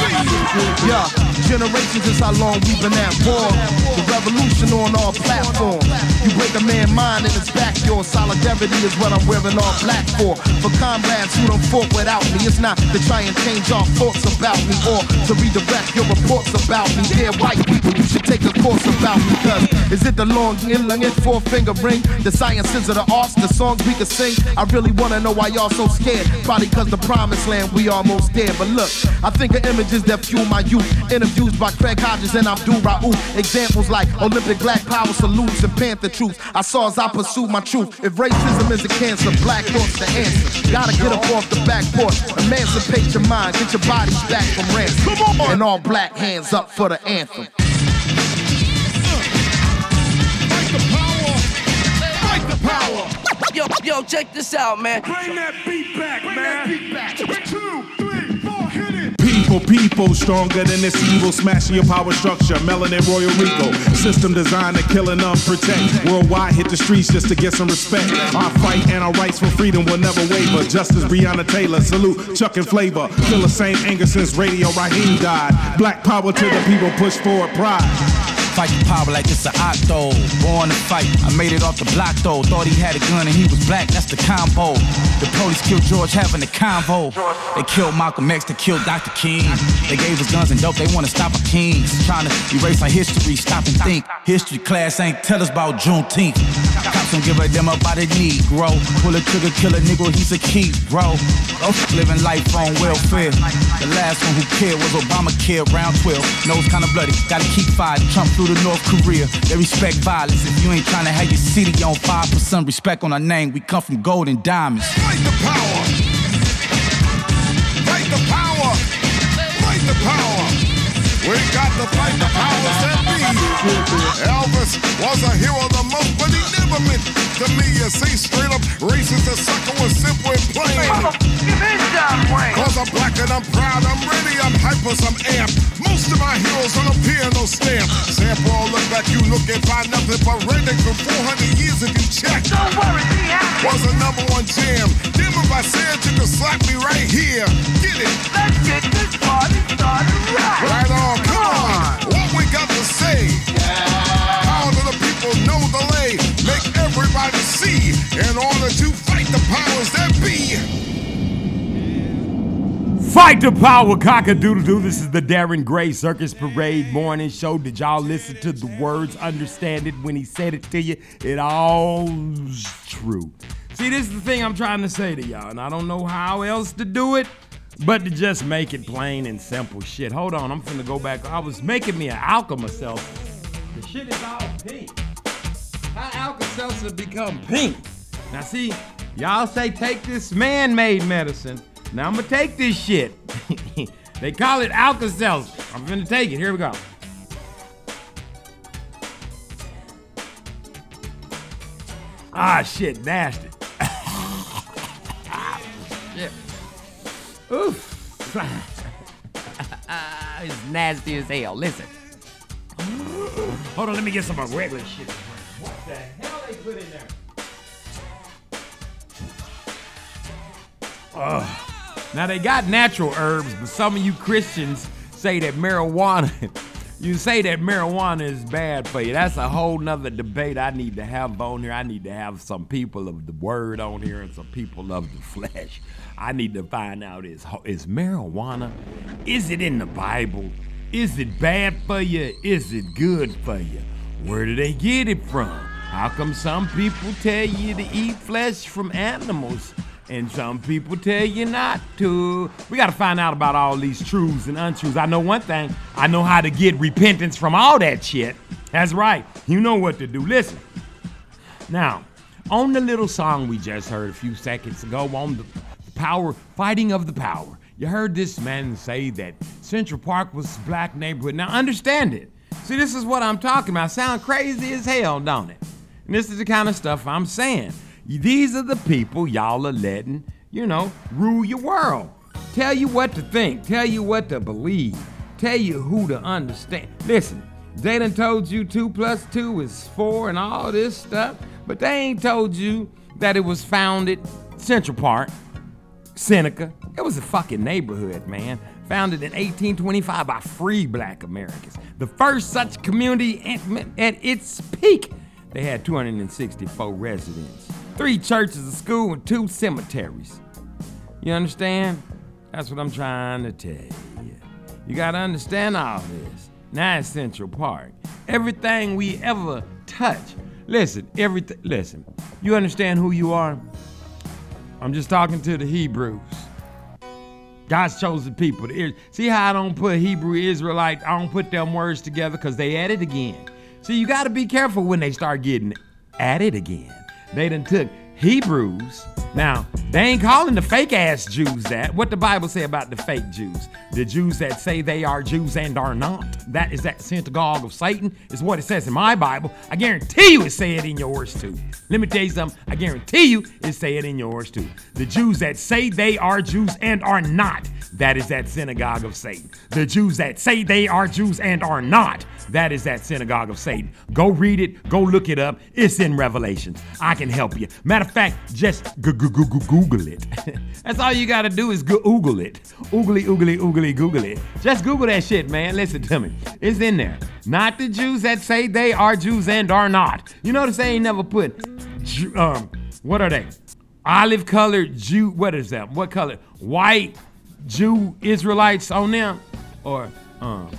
Yeah, generations is how long we've been at war. The revolution on our platform. You break a man's mind and it's back your solidarity is what I'm wearing all black for. For comrades who don't fought without me, it's not to try and change our thoughts about me or to redirect your reports about me. Dear white people, you should take a course about me. Cause is it the long long and four finger ring? The sciences of the arts, the songs we can sing. I really wanna know why y'all so scared. Probably cause the promised land we almost there. But look, I think of images that fuel my youth. Interviews by Craig Hodges and Abdul Rauf. Examples like Olympic Black Power salutes and Panther troops. I saw as I pursue my truth. If racism is a cancer, black thoughts the answer. Gotta get up off the back porch. Emancipate your mind. Get your bodies back from ransom. Come on. And all black hands up for the anthem. Fight the power. Fight the power. Yo, yo, check this out, man. Bring that beat back, man. Two, three, four, hit it. People, people stronger than this evil, smashing your power structure. Melanin Royal Rico, system designed to kill and unprotect. Worldwide, hit the streets just to get some respect. Our fight and our rights for freedom will never waver. Justice Breonna Taylor, salute Chuck and Flavor. Feel the same anger since Radio Raheem died. Black power to the people, push forward pride. Fight the power like it's an octo. Born to fight. I made it off the block though. Thought he had a gun and he was black. That's the combo. The police killed George having the convo. They killed Malcolm X to kill Dr. King. They gave us guns and dope. They want to stop our kings. Trying to erase our history. Stop and think. History class ain't tell us about Juneteenth. Cops don't give a damn about a Negro. Pull a trigger, kill a nigga. He's a key, bro. Living life on welfare. The last one who cared was Obamacare. Round 12. Nose kinda bloody. Gotta keep fighting. Trump through to North Korea. They respect violence. If you ain't trying to have your city on fire, put some respect on our name. We come from gold and diamonds. Fight the power. Fight the power. Fight the power. We got to fight the powers that be. Elvis was a hero the most, but he to me. You see, straight up racist, the sucker was simple and plain. Cause I'm black and I'm proud, I'm ready, I'm hyper, I'm amped. Most of my heroes don't appear no stamp. Sample look back, you look and find nothing but redneck for 400 years if you check. Don't worry, the act Was a number one jam. Damn if I said you could slap me right here. Get it. Let's get this party started right. Right on. In order to fight the powers that be. Fight the power, cock-a-doodle-doo. This is the Darren Gray Circus Parade morning show. Did y'all listen to the words, understand it when he said it to you? It all's true. See, this is the thing I'm trying to say to y'all, and I don't know how else to do it, but to just make it plain and simple shit. Hold on, I'm finna go back. I was making me an Alka-Seltzer. The shit is all pink. How Alka-Seltzer become pink? Now see, y'all say take this man-made medicine. Now I'm gonna take this shit. [LAUGHS] they call it Alka-Seltzer. I'm gonna take it. Here we go. Ah, shit, nasty. [LAUGHS] shit. Oof. [LAUGHS] it's nasty as hell. Listen. Hold on, let me get some of regular shit. What the hell they put in there? Ugh. Now they got natural herbs, but some of you Christians say that marijuana, [LAUGHS] you say that marijuana is bad for you. That's a whole nother debate I need to have on here. I need to have some people of the word on here and some people of the flesh. I need to find out is is marijuana, is it in the Bible? Is it bad for you? Is it good for you? Where do they get it from? How come some people tell you to eat flesh from animals and some people tell you not to? We got to find out about all these truths and untruths. I know one thing I know how to get repentance from all that shit. That's right. You know what to do. Listen. Now, on the little song we just heard a few seconds ago on the power, fighting of the power, you heard this man say that Central Park was a black neighborhood. Now, understand it. See, this is what I'm talking about. Sound crazy as hell, don't it? And this is the kind of stuff I'm saying. These are the people y'all are letting, you know, rule your world. Tell you what to think, tell you what to believe, tell you who to understand. Listen, they done told you two plus two is four and all this stuff, but they ain't told you that it was founded Central Park, Seneca. It was a fucking neighborhood, man. Founded in 1825 by free black Americans. The first such community at, its peak. They had 264 residents, three churches, a school, and two cemeteries. You understand? That's what I'm trying to tell you. You gotta understand all this. Now it's Central Park. Everything we ever touch. Listen, everything. Listen. You understand who you are? I'm just talking to the Hebrews. God's chosen people. See how I don't put Hebrew Israelite, I don't put them words together because they added again. See, you got to be careful when they start getting added again. They done took Hebrews Now, they ain't calling the fake ass Jews that. What the Bible say about the fake Jews? The Jews that say they are Jews and are not. That is that synagogue of Satan, is what it says in my Bible. I guarantee you it say it in yours too. Let me tell you something. I guarantee you it say it in yours too. The Jews that say they are Jews and are not. That is that synagogue of Satan. The Jews that say they are Jews and are not. That is that synagogue of Satan. Go read it. Go look it up. It's in Revelations. I can help you. Matter of fact, just Google it. [LAUGHS] That's all you got to do is Google it. Oogly, oogly, oogly, Google it. Just Google that shit, man. Listen to me. It's in there. Not the Jews that say they are Jews and are not. You notice they ain't never put, um, what are they? Olive colored Jew. What is that? What color? White Jew Israelites on them, or um,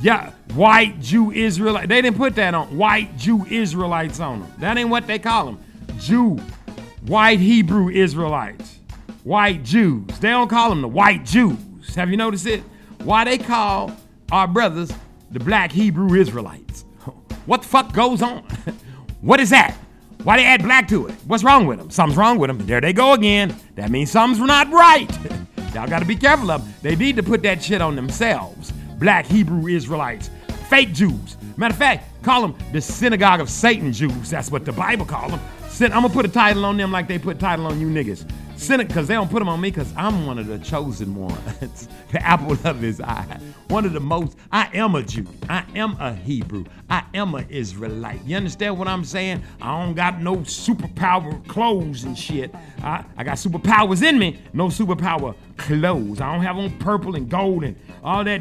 yeah, white Jew Israelite. They didn't put that on white Jew Israelites on them. That ain't what they call them. Jew, white Hebrew Israelites, white Jews. They don't call them the white Jews. Have you noticed it? Why they call our brothers the black Hebrew Israelites? [LAUGHS] What the fuck goes on? [LAUGHS] what is that? Why they add black to it? What's wrong with them? Something's wrong with them. There they go again. That means something's not right. [LAUGHS] Y'all got to be careful of them. They need to put that shit on themselves. Black Hebrew Israelites, fake Jews. Matter of fact, call them the synagogue of Satan Jews. That's what the Bible call them. I'm gonna put a title on them like they put title on you niggas. Senate, because they don't put them on me because I'm one of the chosen ones. [LAUGHS] the apple of his eye. One of the most, I am a Jew. I am a Hebrew. I am an Israelite. You understand what I'm saying? I don't got no superpower clothes and shit. I, I got superpowers in me, no superpower clothes. I don't have on purple and gold and all that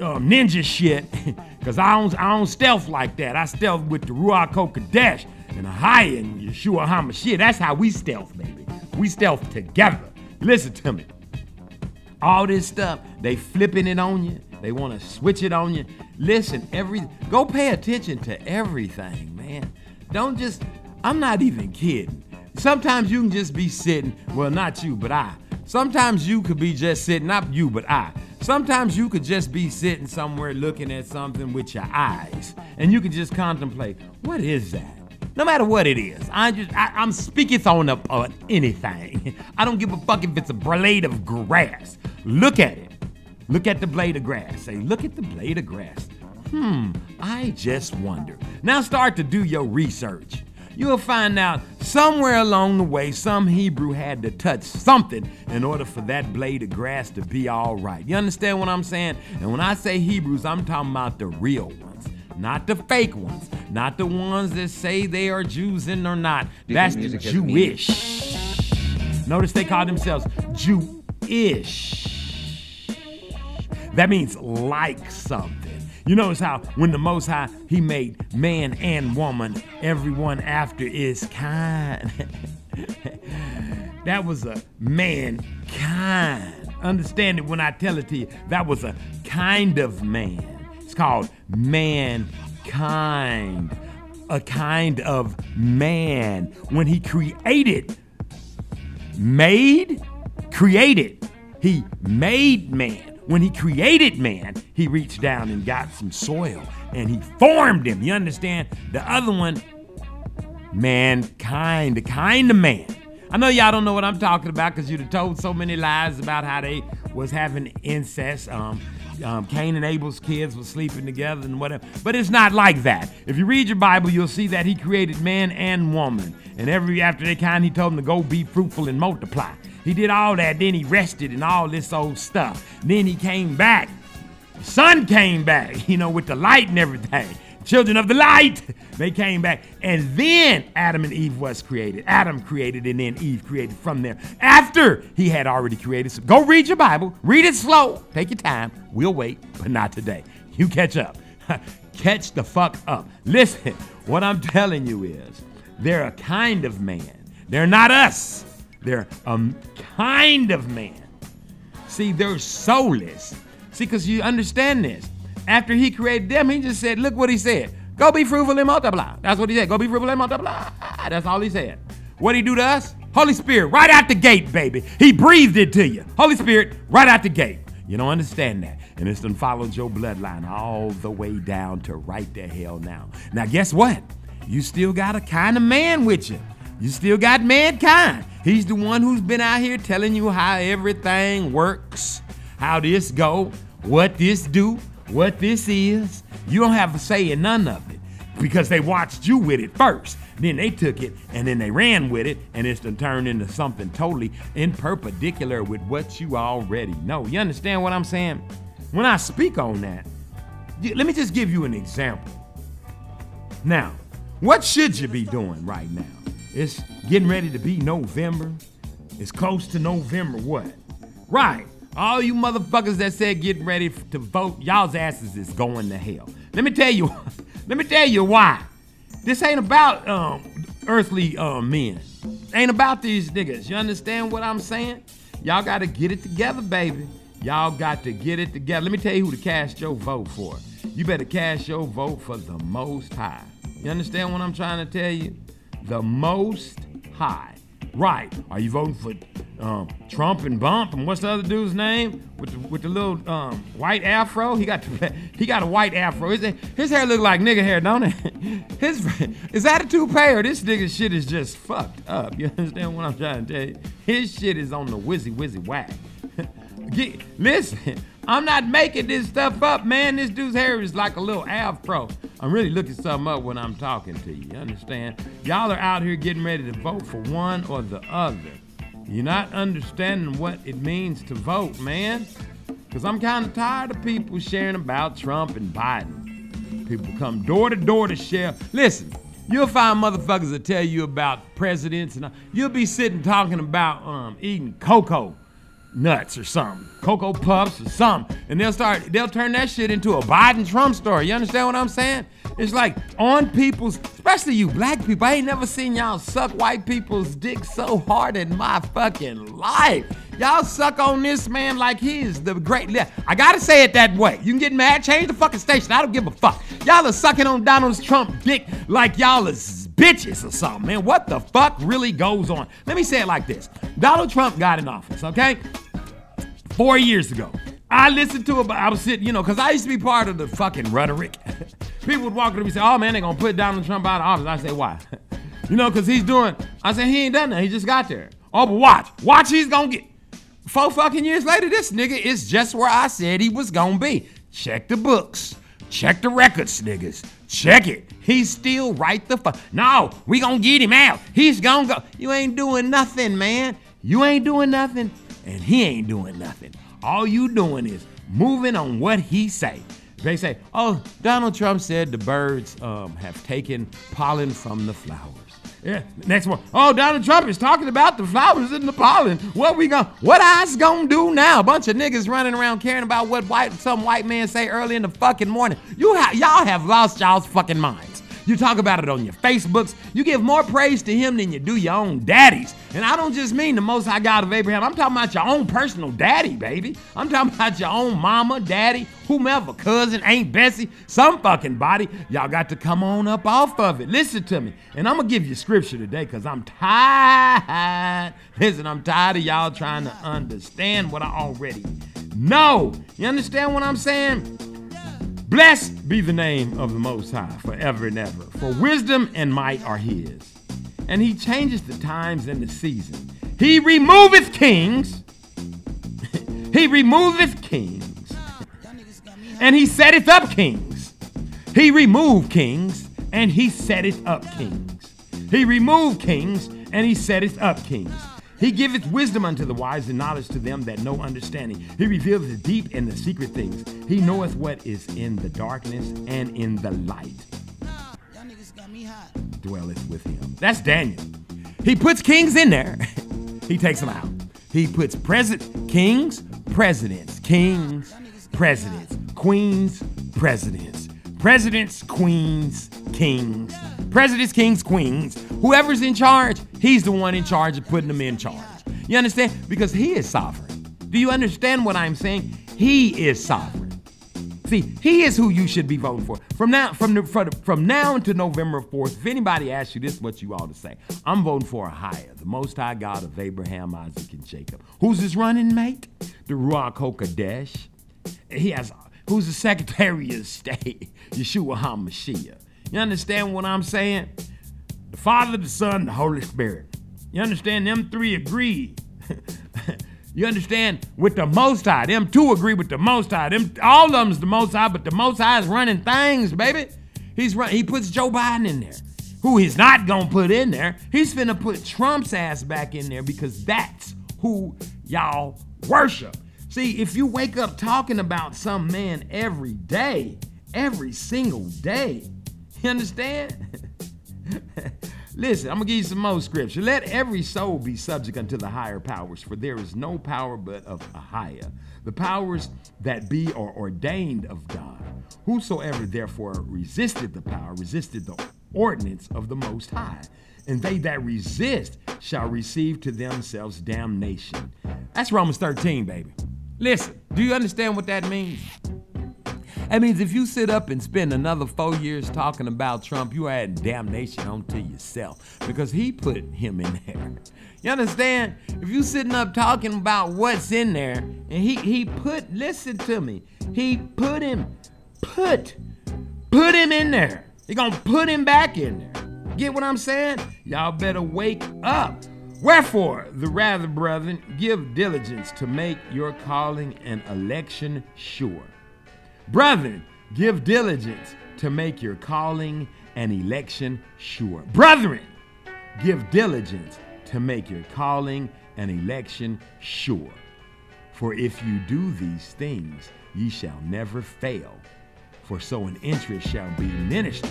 um, ninja shit. [LAUGHS] Cause I don't I don't stealth like that. I stealth with the Ruach Kodesh and a high and Yeshua HaMashiach. That's how we stealth, baby. We stealth together. Listen to me. All this stuff, they flipping it on you. They want to switch it on you. Listen, every go pay attention to everything, man. Don't just I'm not even kidding. Sometimes you can just be sitting, well, not you, but I. Sometimes you could be just sitting, not you, but I. Sometimes you could just be sitting somewhere looking at something with your eyes, and you can just contemplate, what is that? No matter what it is, I just I, I'm speaking on up on anything. I don't give a fuck if it's a blade of grass. Look at it. Look at the blade of grass. Say, look at the blade of grass. Hmm, I just wonder. Now start to do your research. You'll find out somewhere along the way some Hebrew had to touch something in order for that blade of grass to be all right. You understand what I'm saying? And when I say Hebrews, I'm talking about the real ones, not the fake ones, not the ones that say they are Jews and they're not. That's the. Jewish. Notice they call themselves Jewish. That means like something. You notice how when the Most High He made man and woman, everyone after is kind. [LAUGHS] that was a mankind. Understand it when I tell it to you. That was a kind of man. It's called mankind. A kind of man. When He created made, created. He made man. When he created man, he reached down and got some soil and he formed him. You understand? The other one, mankind, the kind of man. I know y'all don't know what I'm talking about because you've told so many lies about how they was having incest. Um, um, Cain and Abel's kids were sleeping together and whatever. But it's not like that. If you read your Bible, you'll see that he created man and woman. And every after that kind, he told them to go be fruitful and multiply. He did all that, then he rested and all this old stuff. Then he came back. The sun came back, [LAUGHS] you know, with the light and everything. Children of the light, they came back. And then Adam and Eve was created. Adam created and then Eve created from there. After he had already created. So go read your Bible. Read it slow. Take your time. We'll wait, but not today. You catch up. [LAUGHS] catch the fuck up. Listen, what I'm telling you is they're a kind of man. They're not us. They're a kind of man. See, they're soulless. See, because you understand this. After he created them, he just said, look what he said. Go be fruitful and multiply. That's what he said. Go be fruitful and multiply. Ah, that's all he said. What he do to us? Holy Spirit, right out the gate, baby. He breathed it to you. Holy Spirit, right out the gate. You don't understand that. And it's done followed your bloodline all the way down to right the hell now. Now, guess what? You still got a kind of man with you. You still got mankind. He's the one who's been out here telling you how everything works, how this go, what this do, what this is. You don't have a say in none of it because they watched you with it first. Then they took it and then they ran with it, and it's done turned into something totally in perpendicular with what you already know. You understand what I'm saying? When I speak on that, let me just give you an example. Now, what should you be doing right now? It's getting ready to be November. It's close to November, what? Right. All you motherfuckers that said get ready to vote, y'all's asses is going to hell. Let me tell you, [LAUGHS] let me tell you why. This ain't about um, earthly um, men. Ain't about these niggas. You understand what I'm saying? Y'all got to get it together, baby. Y'all got to get it together. Let me tell you who to cast your vote for. You better cast your vote for the Most High. You understand what I'm trying to tell you? The Most High. Right. Are you voting for um, Trump and Bump? And what's the other dude's name with the, with the little um, white afro? He got the, [LAUGHS] he got a white afro. His, his hair look like nigga hair, don't it? [LAUGHS] His is that a toupee or this nigga shit is just fucked up? You understand what I'm trying to tell you? His shit is on the wizzy wizzy whack. [LAUGHS] Get, listen, I'm not making this stuff up, man. This dude's hair is like a little afro. I'm really looking something up when I'm talking to you. You understand? Y'all are out here getting ready to vote for one or the other. You're not understanding what it means to vote, man. Because I'm kind of tired of people sharing about Trump and Biden. People come door to door to share. Listen, you'll find motherfuckers that tell you about presidents, and you'll be sitting talking about um, eating cocoa nuts or something, cocoa puffs or something, and they'll start, they'll turn that shit into a Biden Trump story. You understand what I'm saying? It's like on people's, especially you black people. I ain't never seen y'all suck white people's dick so hard in my fucking life. Y'all suck on this man like he is the great. I gotta say it that way. You can get mad, change the fucking station. I don't give a fuck. Y'all are sucking on Donald Trump dick like y'all is bitches or something, man. What the fuck really goes on? Let me say it like this Donald Trump got in office, okay? Four years ago. I listened to it, I was sitting, you know, because I used to be part of the fucking rhetoric. [LAUGHS] People would walk up to me and say, oh man, they're gonna put Donald Trump out of office. I say, why? [LAUGHS] you know, because he's doing, I said, he ain't done that. He just got there. Oh, but watch. Watch, he's gonna get. Four fucking years later, this nigga is just where I said he was gonna be. Check the books. Check the records, niggas. Check it. He's still right the fuck. No, we gonna get him out. He's gonna go. You ain't doing nothing, man. You ain't doing nothing, and he ain't doing nothing. All you doing is moving on what he say. They say, oh, Donald Trump said the birds um, have taken pollen from the flowers. Yeah, next one. Oh, Donald Trump is talking about the flowers and the pollen. What we gonna, what I's gonna do now? A bunch of niggas running around caring about what white, some white man say early in the fucking morning. You ha- y'all have lost y'all's fucking minds. You talk about it on your Facebooks. You give more praise to him than you do your own daddies. And I don't just mean the most high God of Abraham. I'm talking about your own personal daddy, baby. I'm talking about your own mama, daddy, whomever, cousin, Aunt Bessie, some fucking body. Y'all got to come on up off of it. Listen to me. And I'm going to give you scripture today because I'm tired. [LAUGHS] Listen, I'm tired of y'all trying to understand what I already know. You understand what I'm saying? Blessed be the name of the Most High forever and ever, for wisdom and might are His. And He changes the times and the season. He removeth kings, [LAUGHS] He removeth kings, and He setteth up kings. He removed kings, and He setteth up kings. He removed kings, and He setteth up kings. He giveth wisdom unto the wise and knowledge to them that know understanding. He revealeth the deep and the secret things. He knoweth what is in the darkness and in the light. Dwelleth with him. That's Daniel. He puts kings in there. [LAUGHS] he takes them out. He puts president kings, presidents, kings, presidents, queens, presidents, presidents, queens, kings, presidents, kings, queens. Whoever's in charge, he's the one in charge of putting them in charge. You understand? Because he is sovereign. Do you understand what I'm saying? He is sovereign. See, he is who you should be voting for. From now, from the, from, from now until November 4th, if anybody asks you this, is what you ought to say. I'm voting for a higher, the most high God of Abraham, Isaac, and Jacob. Who's his running mate? The Ruach HaKodesh. He has who's the Secretary of State? [LAUGHS] Yeshua HaMashiach. You understand what I'm saying? the Father, the Son, the Holy Spirit. You understand? Them three agree. [LAUGHS] you understand? With the Most High. Them two agree with the Most High. Them all of them's the Most High, but the Most High is running things, baby. He's run. He puts Joe Biden in there. Who he's not gonna put in there. He's finna put Trump's ass back in there because that's who y'all worship. See, if you wake up talking about some man every day, every single day, [LAUGHS] you understand? [LAUGHS] Listen, I'm gonna give you some more scripture. Let every soul be subject unto the higher powers, for there is no power but of a higher. The powers that be are ordained of God. Whosoever therefore resisted the power, resisted the ordinance of the Most High. And they that resist shall receive to themselves damnation. That's Romans 13, baby. Listen, do you understand what that means? That means if you sit up and spend another four years talking about Trump, you are adding damnation onto yourself because he put him in there. You understand? If you sitting up talking about what's in there, and he he put listen to me, he put him, put, put him in there. He gonna put him back in there. Get what I'm saying? Y'all better wake up. Wherefore, the rather, brethren, give diligence to make your calling and election sure. Brethren, give diligence to make your calling and election sure. Brethren, give diligence to make your calling and election sure. For if you do these things, ye shall never fail. For so an interest shall be ministered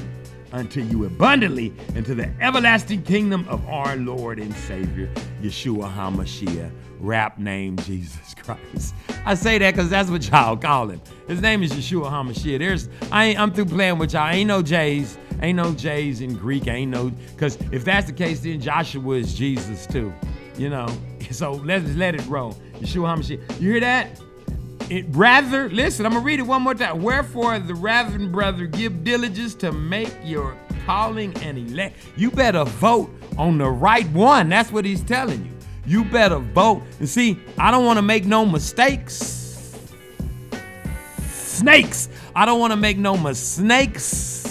unto you abundantly into the everlasting kingdom of our Lord and Savior, Yeshua HaMashiach, rap name Jesus Christ. I say that because that's what y'all call him. His name is Yeshua HaMashiach. There's, I ain't, I'm through playing with y'all. Ain't no J's. Ain't no J's in Greek. Ain't no, because if that's the case, then Joshua is Jesus too. You know? [LAUGHS] So let's let it roll. Yeshua HaMashiach. You hear that? It rather, listen, I'm gonna read it one more time. Wherefore the Reverend brother give diligence to make your calling and elect. You better vote on the right one. That's what he's telling you. You better vote. And see, I don't want to make no mistakes. Snakes. I don't want to make no mistakes.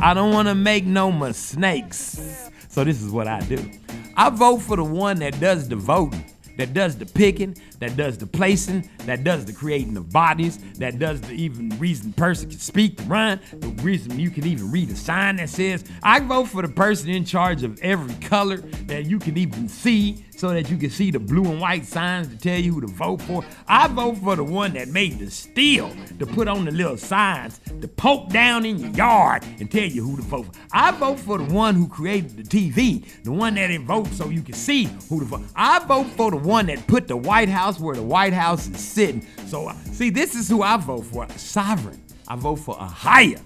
I don't want to make no mistakes. So this is what I do. I vote for the one that does the voting that does the picking, that does the placing, that does the creating of bodies, that does the even reason person can speak, run, the reason you can even read a sign that says, I vote for the person in charge of every color that you can even see so that you can see the blue and white signs to tell you who to vote for. I vote for the one that made the steel to put on the little signs to poke down in your yard and tell you who to vote for. I vote for the one who created the TV, the one that it votes so you can see who to vote. I vote for the one that put the White House where the White House is sitting. So, uh, see, this is who I vote for sovereign. I vote for a higher.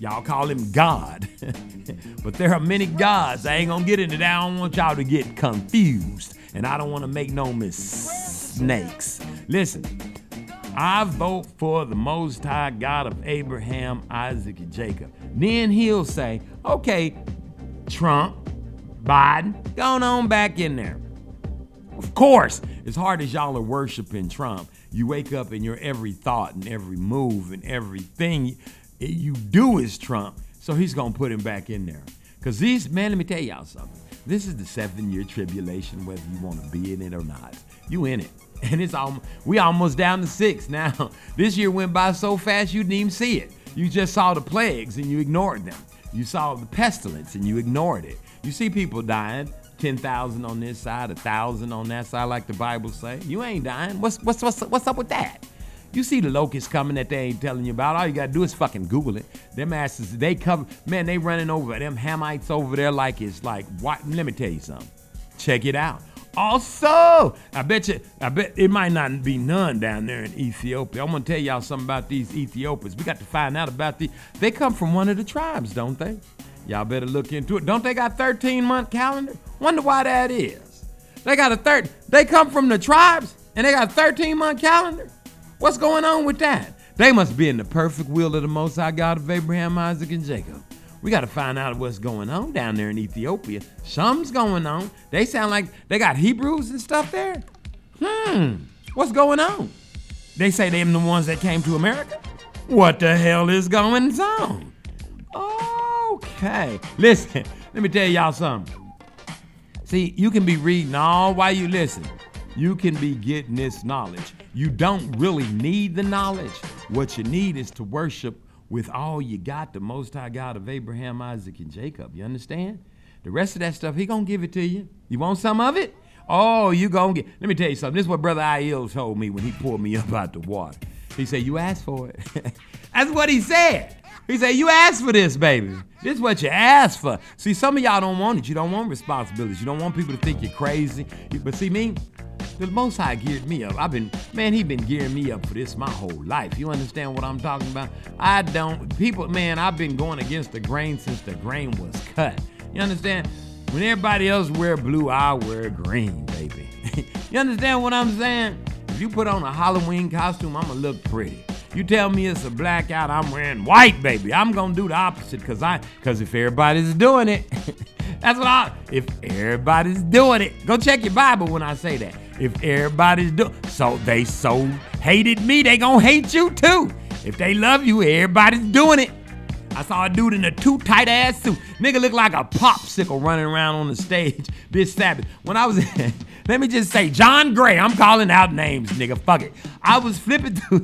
Y'all call him God. [LAUGHS] but there are many gods. I ain't gonna get into that. I don't want y'all to get confused. And I don't wanna make no mistakes. Listen, I vote for the Most High God of Abraham, Isaac, and Jacob. Then he'll say, okay, Trump, Biden, going on back in there. Of course, as hard as y'all are worshiping Trump, you wake up and your every thought and every move and everything you do is Trump. So he's gonna put him back in there. Cause these man, let me tell y'all something. This is the seven-year tribulation, whether you want to be in it or not. You in it. [LAUGHS] And it's all we almost down to six now. [LAUGHS] This year went by so fast you didn't even see it. You just saw the plagues and you ignored them. You saw the pestilence and you ignored it. You see people dying, 10,000 on this side, 1,000 on that side, like the Bible say. You ain't dying. What's, what's, what's, what's up with that? You see the locusts coming that they ain't telling you about. All you gotta do is fucking Google it. Them asses, they cover, man, they running over them Hamites over there like it's like, what? Let me tell you something. Check it out. Also, I bet you, I bet it might not be none down there in Ethiopia. I'm gonna tell y'all something about these Ethiopians. We got to find out about these. They come from one of the tribes, don't they? Y'all better look into it. Don't they got 13 month calendar? Wonder why that is. They got a third. They come from the tribes and they got 13 month calendar. What's going on with that? They must be in the perfect will of the Most High God of Abraham, Isaac, and Jacob. We got to find out what's going on down there in Ethiopia. Something's going on. They sound like they got Hebrews and stuff there. Hmm, what's going on? They say they're the ones that came to America. What the hell is going on? Okay. Okay. Listen, let me tell y'all something. See, you can be reading all while you listen. You can be getting this knowledge. You don't really need the knowledge. What you need is to worship with all you got the Most High God of Abraham, Isaac, and Jacob. You understand? The rest of that stuff, he gonna give it to you. You want some of it? Oh, you gonna get. Let me tell you something. This is what Brother Aiel told me when he pulled me up out the water. He said, "You asked for it." [LAUGHS] That's what he said. He said, "You asked for this, baby. This is what you asked for." See, some of y'all don't want it. You don't want responsibilities. You don't want people to think you're crazy. But see, me, the Most High geared me up. I've been, man, he been gearing me up for this my whole life. You understand what I'm talking about? I don't, people, man, I've been going against the grain since the grain was cut. You understand? When everybody else wear blue, I wear green, baby. [LAUGHS] you understand what I'm saying? If you put on a Halloween costume, I'ma look pretty. You tell me it's a blackout, I'm wearing white, baby. I'm gonna do the opposite, cause I, cause if everybody's doing it, [LAUGHS] that's what I. If everybody's doing it, go check your Bible when I say that. If everybody's doing, so they so hated me, they gonna hate you too. If they love you, everybody's doing it. I saw a dude in a too tight ass suit. Nigga looked like a popsicle running around on the stage [LAUGHS] this Sabbath. When I was, [LAUGHS] let me just say, John Gray. I'm calling out names, nigga. Fuck it. I was flipping through.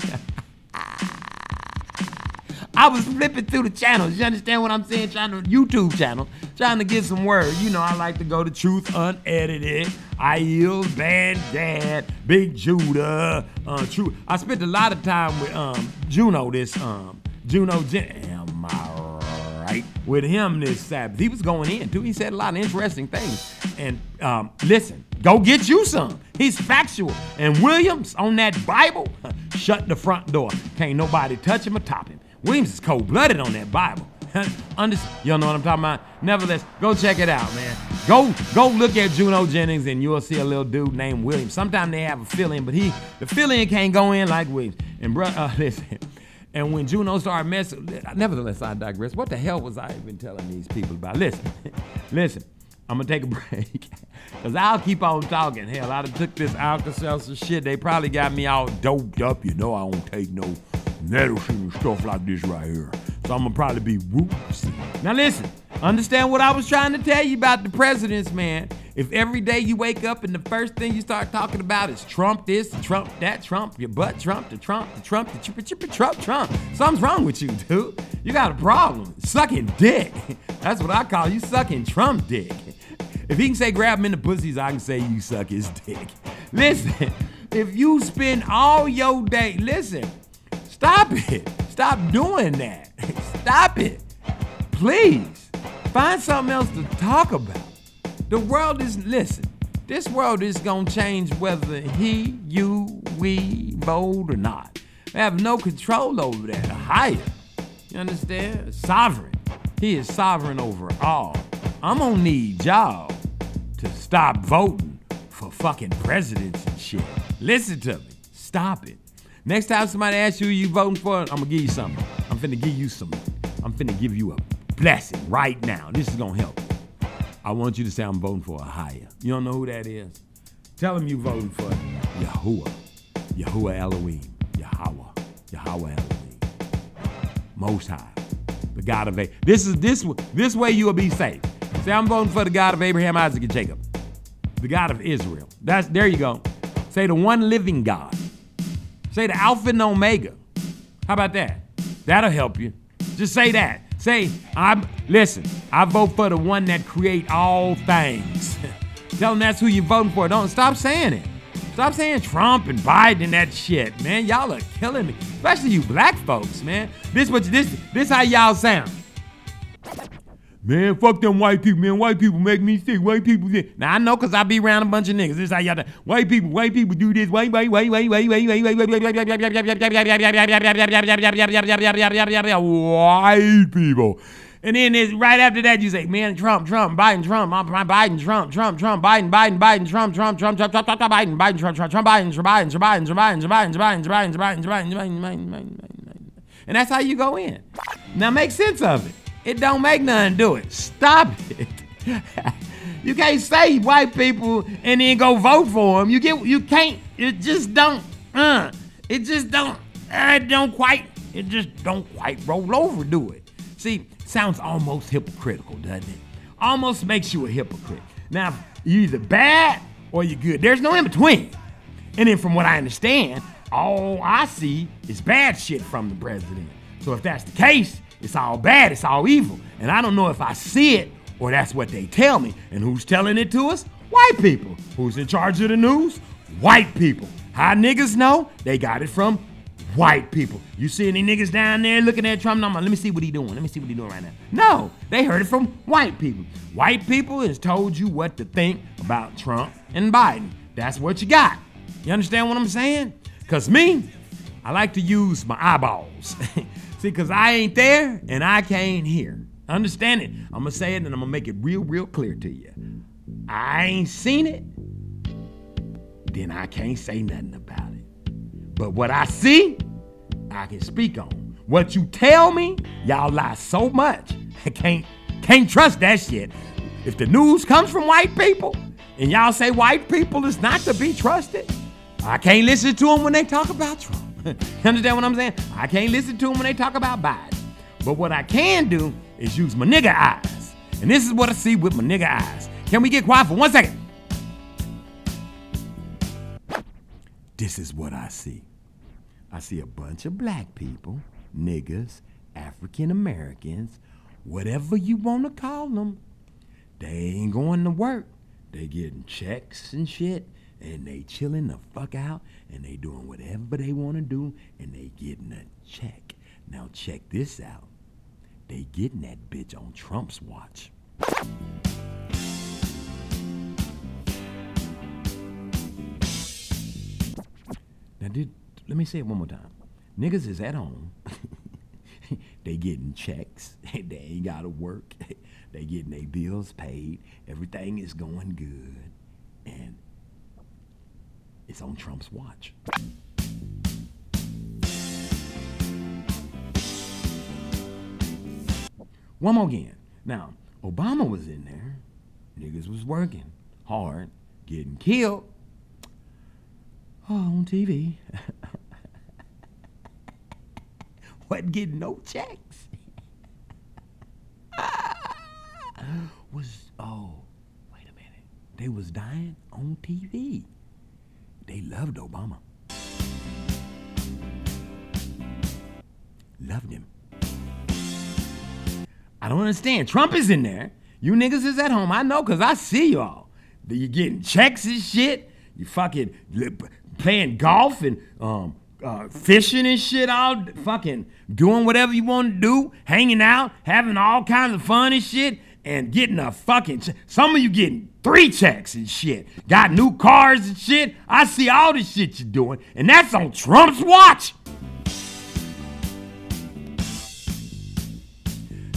I was flipping through the channels. You understand what I'm saying? Trying to YouTube channel, trying to get some word. You know, I like to go to Truth Unedited, Aiel, Bad Dad, Big Judah, uh, True. I spent a lot of time with um Juno this um Juno Jen. Am I right? With him this Sabbath, he was going in too. He said a lot of interesting things. And um, listen, go get you some. He's factual. And Williams on that Bible, [LAUGHS] shut the front door. Can't nobody touch him or top him. Williams is cold blooded on that Bible. [LAUGHS] Under, Y'all know what I'm talking about? Nevertheless, go check it out, man. Go go look at Juno Jennings and you'll see a little dude named Williams. Sometimes they have a fill-in, but he the fill-in can't go in like Williams. And bro, [LAUGHS] uh, listen. And when Juno started messing, nevertheless, I digress. What the hell was I even telling these people about? Listen, [LAUGHS] listen. I'm gonna take a [LAUGHS] break. Cause I'll keep on talking. Hell, I done took this Alka-Seltzer shit. They probably got me all doped up. You know I don't take no medicine and stuff like this right here. So I'm gonna probably be whoopsie. Now listen, understand what I was trying to tell you about the presidents, man. If every day you wake up and the first thing you start talking about is Trump this, Trump that, Trump your butt, Trump the Trump, the Trump, the chipper chipper Trump, Trump. Something's wrong with you, dude. You got a problem. Sucking dick. [LAUGHS] That's what I call you sucking Trump dick. If he can say grab him in the pussies, I can say you suck his dick. [LAUGHS] Listen, if you spend all your day, listen, stop it. Stop doing that. [LAUGHS] Stop it. Please. Find something else to talk about. The world is, listen, this world is gonna change whether he, you, we vote or not. They have no control over that. Higher. You understand? Sovereign. He is sovereign over all. I'm gonna need y'all to stop voting for fucking presidents and shit. Listen to me. Stop it. Next time somebody asks you who you voting for, I'm gonna give you something. I'm finna give you some. I'm finna give you a blessing right now. This is gonna help. I want you to say I'm voting for a higher. You don't know who that is? Tell them you voting for Yahuwah. Yahuwah Elohim. Yahweh. Yahweh Elohim. Most High. The God of A. This is this this way you will be safe. Say I'm voting for the God of Abraham, Isaac, and Jacob. The God of Israel. That's there you go. Say the one living God. Say the Alpha and Omega. How about that? That'll help you. Just say that. Say, I'm listen, I vote for the one that create all things. [LAUGHS] Tell them that's who you're voting for. Don't stop saying it. Stop saying Trump and Biden and that shit, man. Y'all are killing me. Especially you black folks, man. This what this this how y'all sound. Man, fuck them white people, man. White people make me sick. White people this. Now I know cause I be around a bunch of niggas. This is how y'all do. White people, white people do this. White, white, white, white, white, white, white, white, white, white people. And then it's right after that you say, man, Trump, Trump, Biden, Trump, Biden, Trump, Trump, Trump, Biden, Biden, Biden, Trump, Trump, Trump, Trump, Trump, Biden, Biden, Trump, Trump, Trump, Biden, Biden, Biden, Biden, Biden, Biden, Biden, Biden, Biden, Biden, Biden, Biden, Biden, and that's how you go in. Now make sense of it. It don't make nothing do it. Stop it. [LAUGHS] you can't say white people and then go vote for them. You get you can't. It just don't. Uh, it just don't. Uh, it don't quite. It just don't quite roll over. Do it. See, sounds almost hypocritical, doesn't it? Almost makes you a hypocrite. Now, you either bad or you're good. There's no in between. And then, from what I understand, all I see is bad shit from the president. So, if that's the case, it's all bad, it's all evil. And I don't know if I see it or that's what they tell me. And who's telling it to us? White people. Who's in charge of the news? White people. How niggas know? They got it from white people. You see any niggas down there looking at Trump? No, let me see what he doing. Let me see what he doing right now. No, they heard it from white people. White people has told you what to think about Trump and Biden. That's what you got. You understand what I'm saying? Cause me, I like to use my eyeballs. [LAUGHS] see, cause I ain't there and I can't hear. Understand it? I'm gonna say it and I'm gonna make it real, real clear to you. I ain't seen it, then I can't say nothing about it. But what I see, I can speak on. What you tell me, y'all lie so much. I [LAUGHS] can't can't trust that shit. If the news comes from white people and y'all say white people is not to be trusted, I can't listen to them when they talk about Trump. [LAUGHS] understand what I'm saying? I can't listen to them when they talk about Biden. But what I can do is use my nigga eyes. And this is what I see with my nigga eyes. Can we get quiet for one second? This is what I see. I see a bunch of black people, niggas, African Americans, whatever you want to call them. They ain't going to work. They getting checks and shit, and they chilling the fuck out, and they doing whatever they want to do, and they getting a check. Now check this out. They getting that bitch on Trump's watch. Now, did let me say it one more time. Niggas is at home. [LAUGHS] they getting checks. [LAUGHS] they ain't gotta work. [LAUGHS] they getting their bills paid. Everything is going good, and it's on Trump's watch. One more again. Now, Obama was in there. Niggas was working hard, getting killed. Oh, on TV. [LAUGHS] Wasn't getting no checks. [LAUGHS] was oh, wait a minute. They was dying on TV. They loved Obama. Loved him. I don't understand. Trump is in there. You niggas is at home. I know because I see y'all. You getting checks and shit. You fucking playing golf and um, uh, fishing and shit. All fucking doing whatever you want to do. Hanging out, having all kinds of fun and shit. And getting a fucking. Che- Some of you getting three checks and shit. Got new cars and shit. I see all the shit you're doing. And that's on Trump's watch.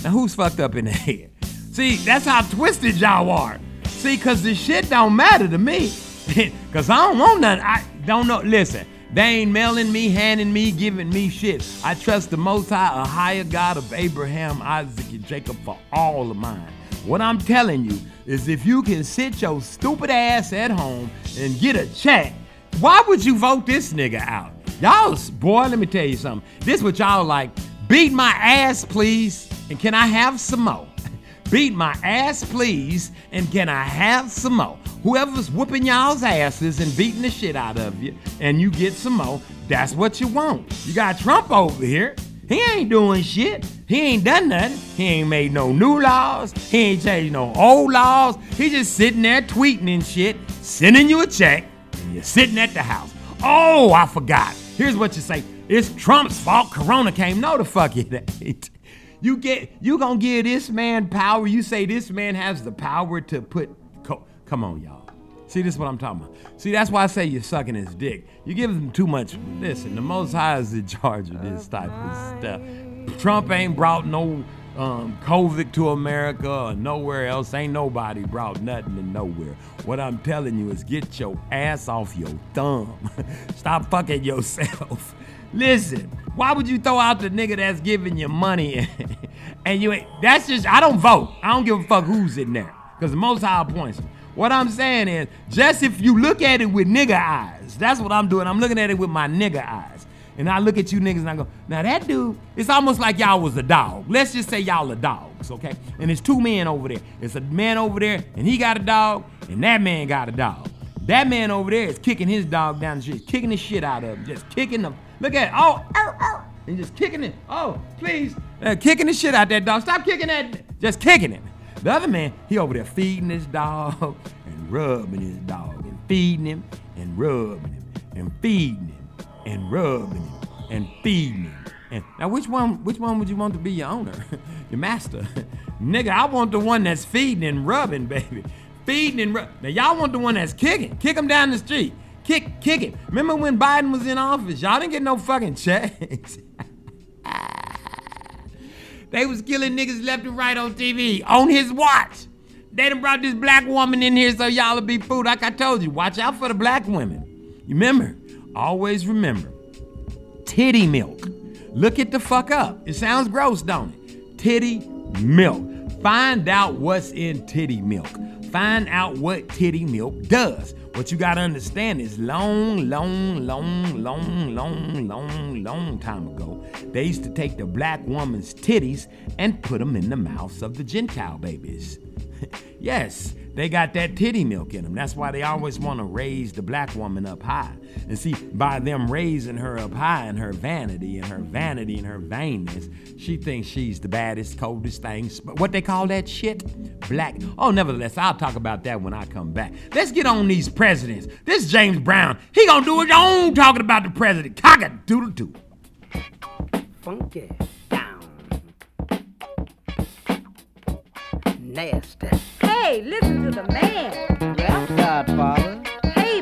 Now who's fucked up in the [LAUGHS] head? See, that's how twisted y'all are. See, cause the shit don't matter to me. [LAUGHS] Cause I don't want nothing. I don't know. Listen, they ain't mailing me, handing me, giving me shit. I trust the Most High, a higher God of Abraham, Isaac, and Jacob for all of mine. What I'm telling you is if you can sit your stupid ass at home and get a check, why would you vote this nigga out? Y'all, boy, let me tell you something. This what y'all like. Beat my ass, please, and can I have some more? Beat my ass, please, and can I have some more? Whoever's whooping y'all's asses and beating the shit out of you, and you get some more, that's what you want. You got Trump over here. He ain't doing shit. He ain't done nothing. He ain't made no new laws. He ain't changed no old laws. He just sitting there tweeting and shit, sending you a check, and you're sitting at the house. Oh, I forgot. Here's what you say. It's Trump's fault Corona came. No, the fuck it ain't. You get you gonna give this man power. You say this man has the power to put. Co- Come on, y'all. See, this is what I'm talking about. See, that's why I say you're sucking his dick. You give him too much. Listen, the Most High is in charge of this type of stuff. Trump ain't brought no um, COVID to America or nowhere else. Ain't nobody brought nothing to nowhere. What I'm telling you is get your ass off your thumb. [LAUGHS] Stop fucking yourself. Listen, why would you throw out the nigga that's giving you money [LAUGHS] and you ain't? That's just I don't vote. I don't give a fuck who's in there because the Most High points. What I'm saying is, just if you look at it with nigga eyes, that's what I'm doing. I'm looking at it with my nigga eyes. And I look at you niggas and I go, now that dude, it's almost like y'all was a dog. Let's just say y'all are dogs, okay? And it's two men over there. It's a man over there, and he got a dog, and that man got a dog. That man over there is kicking his dog down the street, kicking the shit out of him, just kicking them. Look at it. Oh, ow, ow, and just kicking it. Oh, please. Uh, kicking the shit out that dog. Stop kicking that. Just kicking it. The other man, he over there feeding his dog and rubbing his dog and feeding him and rubbing him and feeding him and rubbing him and feeding him. And now which one which one would you want to be your owner? [LAUGHS] your master. [LAUGHS] Nigga, I want the one that's feeding and rubbing, baby. Feeding and rubbing. Now y'all want the one that's kicking. Kick him down the street. Kick, kick it. Remember when Biden was in office? Y'all didn't get no fucking checks. [LAUGHS] they was killing niggas left and right on TV on his watch. They done brought this black woman in here so y'all will be food. Like I told you, watch out for the black women. Remember, always remember, titty milk. Look it the fuck up. It sounds gross, don't it? Titty milk. Find out what's in titty milk. Find out what titty milk does. What you gotta understand is long, long, long, long, long, long, long time ago, they used to take the black woman's titties and put them in the mouths of the Gentile babies. [LAUGHS] yes, they got that titty milk in them. That's why they always want to raise the black woman up high. And see, by them raising her up high in her vanity and her vanity and her vainness, she thinks she's the baddest, coldest thing. What they call that shit? Black. Oh, nevertheless, I'll talk about that when I come back. Let's get on these presidents. This James Brown, he gonna do his own talking about the president. Cock a doodle doo. Funky down. Nasty. Hey, listen to the man. Rap Godfather. Hey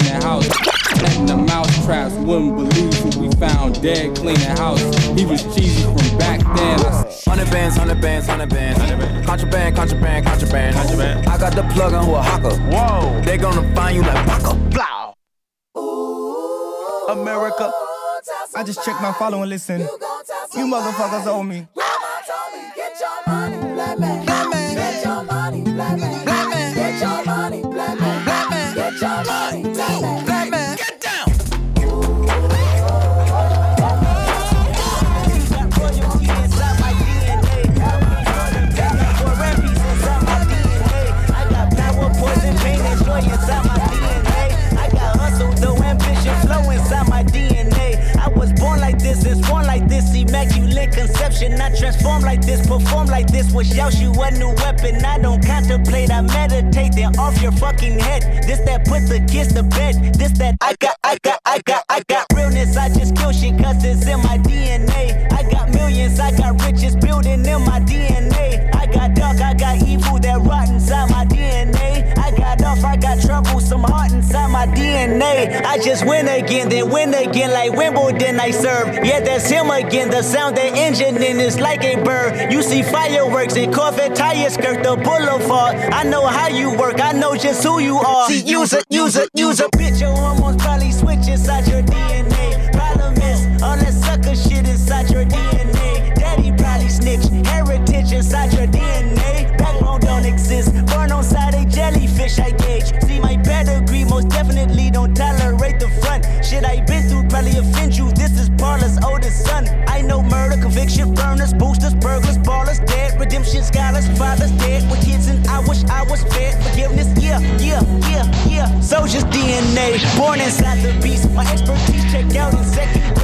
Cleaning house. Setting the mouse traps. Wouldn't believe who we found dead cleaning house. He was cheesy from back then. I Hundred bands, hundred bands, hundred bands. Contraband, contraband, contraband. contraband. I got the plug on who a hawker. Whoa. They gonna find you like Baka. Blow. America. I just checked my follow and listen. You motherfuckers owe me. Get your money, black man. Black man. Get your money, black man. Immaculate conception, I transform like this, perform like this. Was Yaosh you a new weapon? I don't contemplate, I meditate. Then off your fucking head. This that put the kids to bed. This that I got, I got, I got, I got realness. I just kill shit cause it's in my DNA. I got millions, I got riches building in my DNA. I got dark, I got evil that rot inside my DNA. I got off, I got some heart inside my DNA. I just win again, then win again, like Wimbledon I serve. Yeah, that's him again. The sound the engine in is like a bird. You see fireworks and Corvette tires skirt the boulevard. I know how you work, I know just who you are. See, use it, use it, use it. Bitch, your hormones probably switch inside your DNA. Problem is, Born inside the beast, my expertise check out in second grade.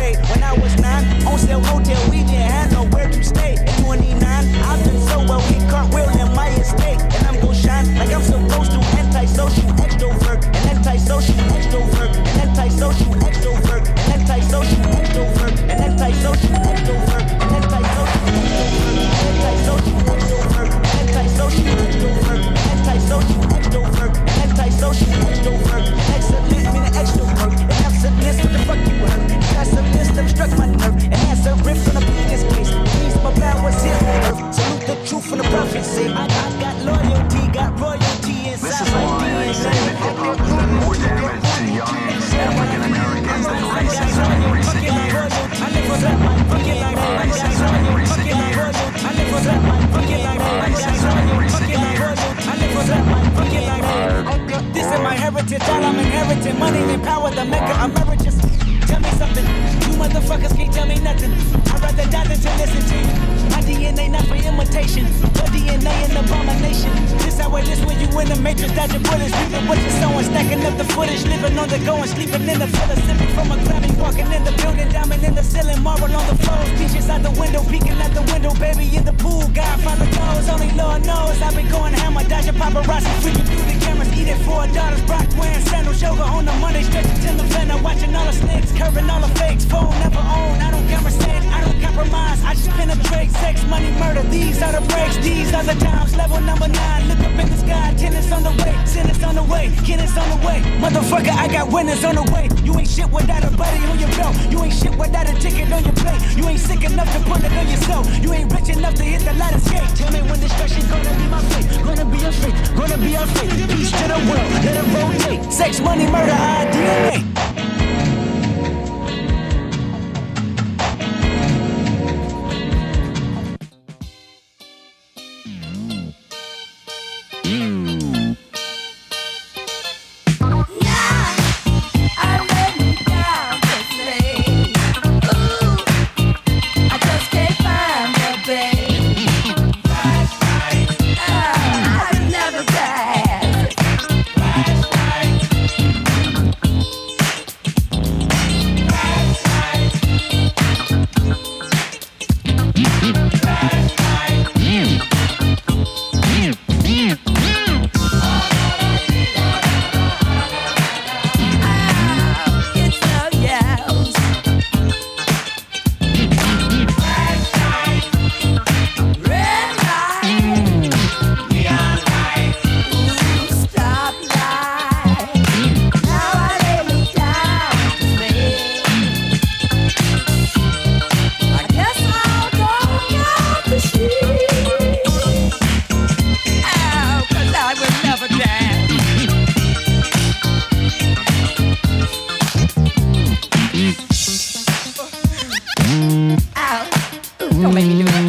Don't make me do that.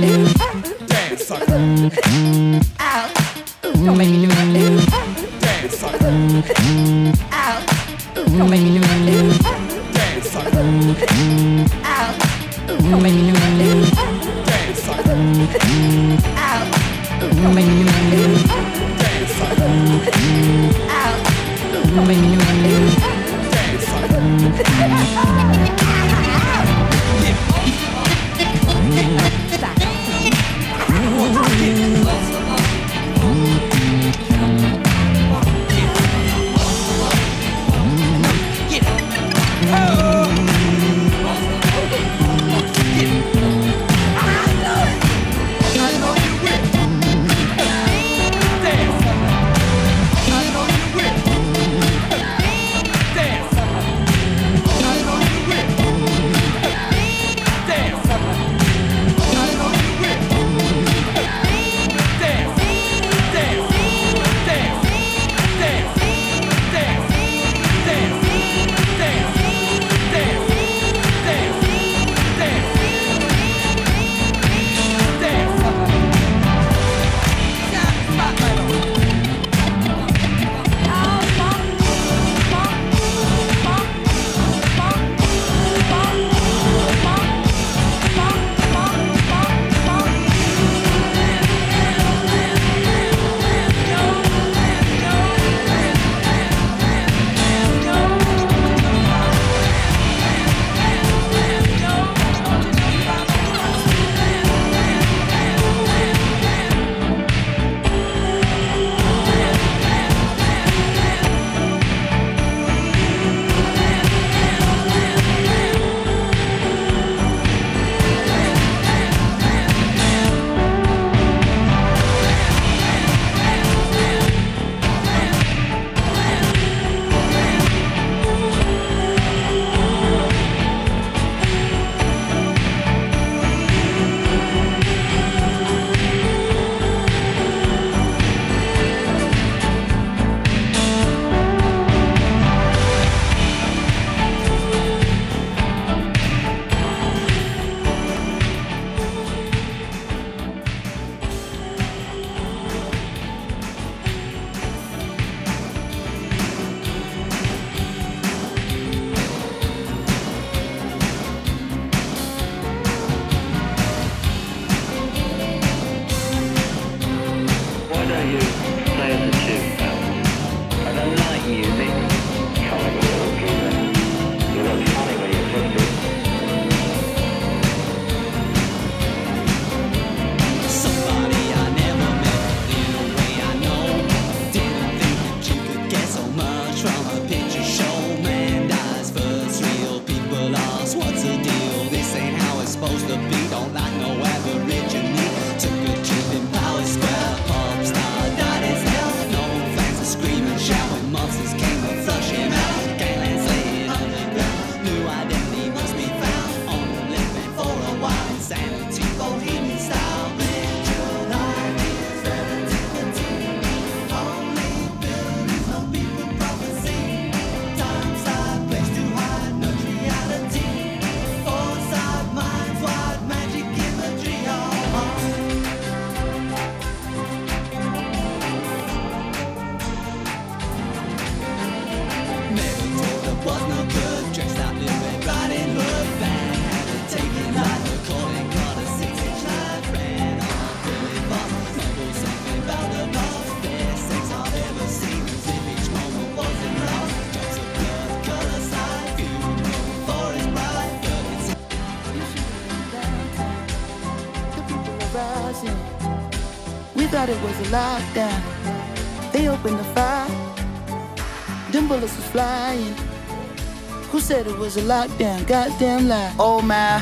Damn, sucker. Ow. Don't make me do that. Damn, sucker. Ow. Don't make me do that. Damn, sucker. Ow. Don't make me do that. Damn, sucker. Ow. Don't make me do that. Damn, sucker. Ow. Don't make me do that. Damn, sucker. Lockdown. They opened the fire. Them bullets was flying. Who said it was a lockdown? Goddamn lie. Oh my,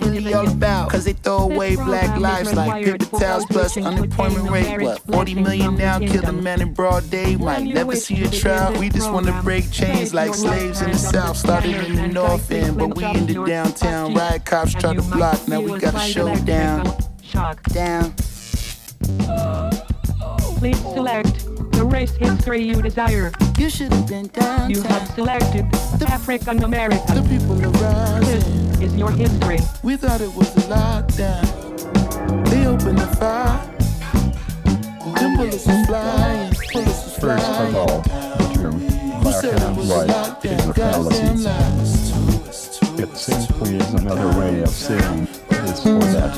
really all about? Cause they throw away black lives like paper towels plus unemployment rate. What, 40 million now? Killed a man in broad day. Might never see a trial. We just wanna break chains like slaves in the south. Started in the north end, but we in the downtown. Riot cops try to block, now we got a showdown. Down. Please select the race history you desire. You should have been down. You have selected the African American. The people rising. Is your history. We thought it was a lockdown. They opened the fire. Them bullets was flying. Bullets was First of all, the term Who black said it and was a white is a fallacy. It simply is another way of saying this or that.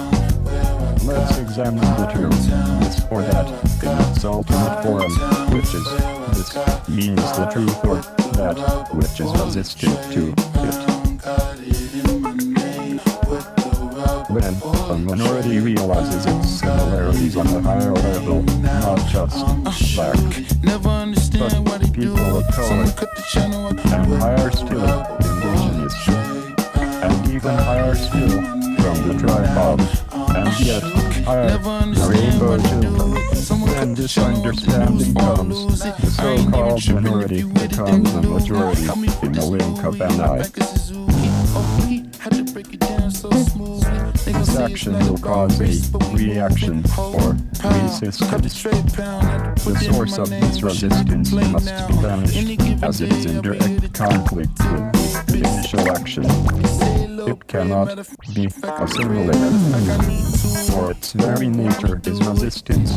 Let's examine the term this or that in its ultimate form, which is this means the truth or that which is resistant to it. When a minority realizes its similarities on a higher level, not just black, Never understand why they do. people of. Color, cut the channel and higher still, indigenous, and even higher still from the tribe of, and yet higher rainbow children. When this understanding comes, the so-called minority becomes a majority in the wink of an eye. This action will cause a reaction or resistance. The source of this resistance must be banished as it is in direct conflict with the initial action. It cannot be assimilated, for its very nature is resistance.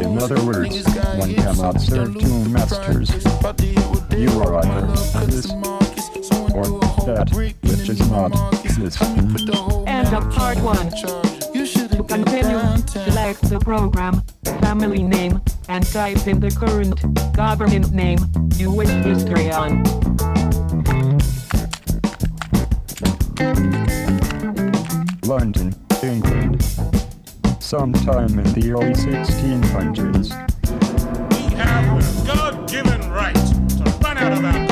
In other words, one cannot serve two masters. You are either this or that which is not this. End of part one. To continue, select the program, family name, and type in the current government name you wish history on. London, England. Sometime in the early 1600s, We have the God-given right to run out of our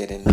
get in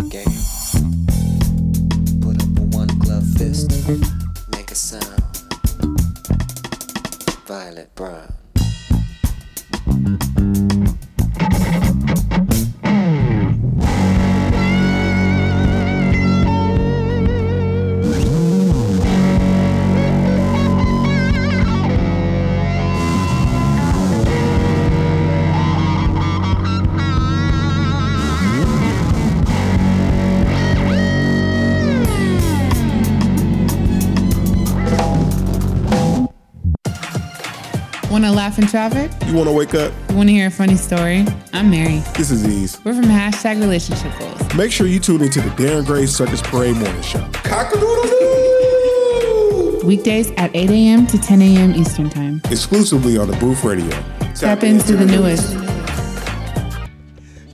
Want to laugh in traffic? You want to wake up? You want to hear a funny story? I'm Mary. This is Ease. We're from hashtag relationship goals. Make sure you tune into the Darren Gray Circus Parade Morning Show. Cockadoodle doo! Weekdays at 8 a.m. to 10 a.m. Eastern Time. Exclusively on the Booth Radio. Tap into the newest.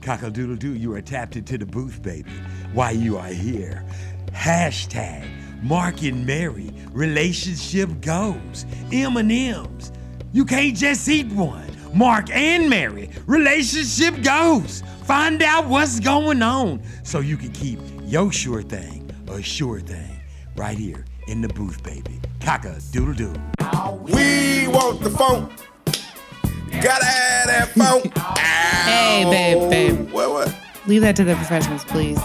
Cockle-doodle doo, you are tapped into the booth, baby. Why you are here. Hashtag Mark and Mary relationship goes. M&M's. You can't just eat one. Mark and Mary relationship goes. Find out what's going on so you can keep your sure thing a sure thing right here in the booth, baby. Cock-a-doodle doo. We want the phone. Gotta have that phone. Hey, babe, babe. What, what? Leave that to the professionals, please.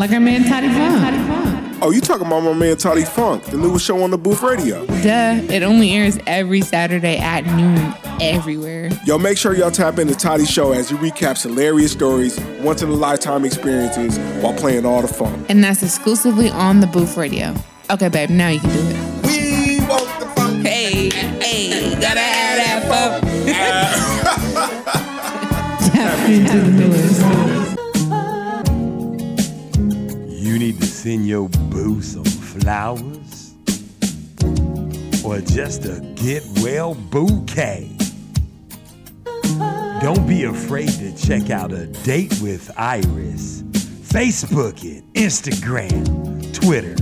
Like our man Toddy Funk. Oh, you talking about my man Toddy Funk, the newest show on the Booth Radio. Duh. It only airs every Saturday at noon everywhere. Yo, make sure y'all tap into Toddy's show as he recaps hilarious stories, once in a lifetime experiences while playing all the fun. And that's exclusively on the Booth Radio. Okay, babe, now you can do it. We want the fun. Hey, hey, gotta have that fun. [LAUGHS] Tap into the newest. Need your boo some flowers or just a get well bouquet. Don't be afraid to check out a date with Iris. Facebook it, Instagram, Twitter,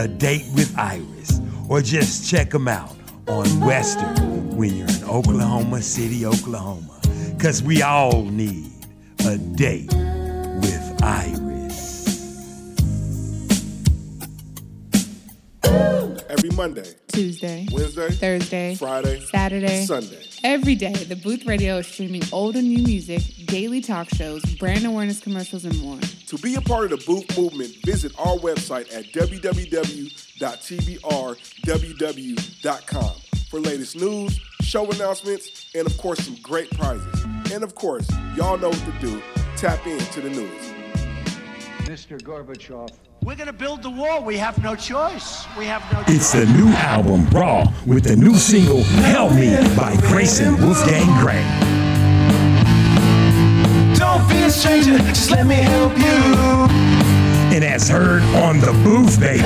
a date with Iris, or just check them out on Western when you're in Oklahoma City, Oklahoma. Cause we all need a date with Iris. Every Monday, Tuesday, Wednesday, Thursday, Friday, Saturday, Sunday. Every day, the Booth Radio is streaming old and new music, daily talk shows, brand awareness commercials, and more. To be a part of the Booth movement, visit our website at www.tbrww.com for latest news, show announcements, and of course, some great prizes. And of course, y'all know what to do. Tap into the news. Mr. Gorbachev. We're going to build the wall. We have no choice. We have no choice. It's the new album, Raw, with the new single, Help Me, by Grayson Wolfgang Gray. Don't be a stranger, just let me help you. And as heard on the booth, baby,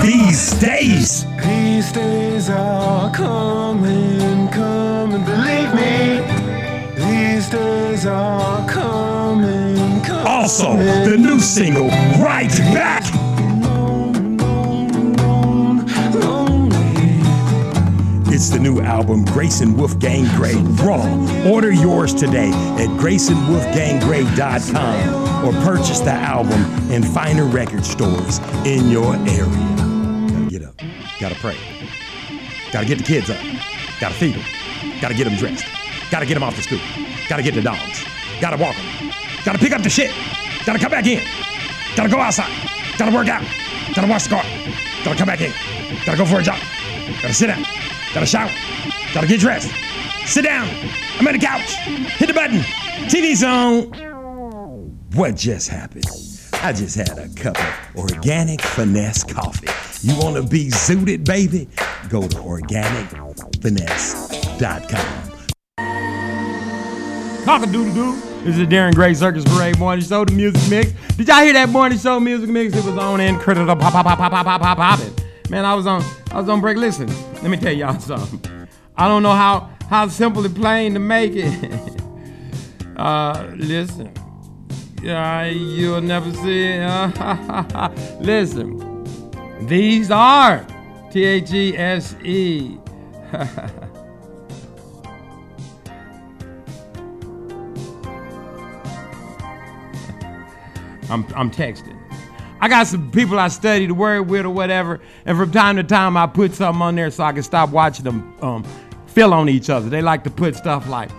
these days. These days are coming, coming, believe me. These days are coming, coming. Also, the new single, Right Back. It's the new album, Grayson Wolfgang Gray, Raw. Order yours today at GraysonWolfgangGray.com or purchase the album in finer record stores in your area. Gotta get up. Gotta pray. Gotta get the kids up. Gotta feed them. Gotta get them dressed. Gotta get them off to school. Gotta get the dogs. Gotta walk them. Gotta pick up the shit. Gotta come back in. Gotta go outside. Gotta work out. Gotta wash the car. Gotta come back in. Gotta go for a jog. Gotta sit down. Gotta shower. Gotta get dressed. Sit down. I'm at the couch. Hit the button. TV's on. What just happened? I just had a cup of organic finesse coffee. You want to be zooted, baby? Go to organicfinesse.com. Cock-a-doodle-doo. This is the Darren Gray Circus Parade Morning Show, the music mix. Did y'all hear that morning show music mix? It was on in critical pop pop pop pop pop pop popping. Man, I was on I was on break. Listen, let me tell y'all [LAUGHS] something. I don't know how how simple and plain to make it. [LAUGHS] uh, listen, uh, you'll never see it. [LAUGHS] Listen, these are T H E S E. I'm, I'm texting. I got some people I study the word with or whatever, and from time to time I put something on there so I can stop watching them um, fill on each other. They like to put stuff like,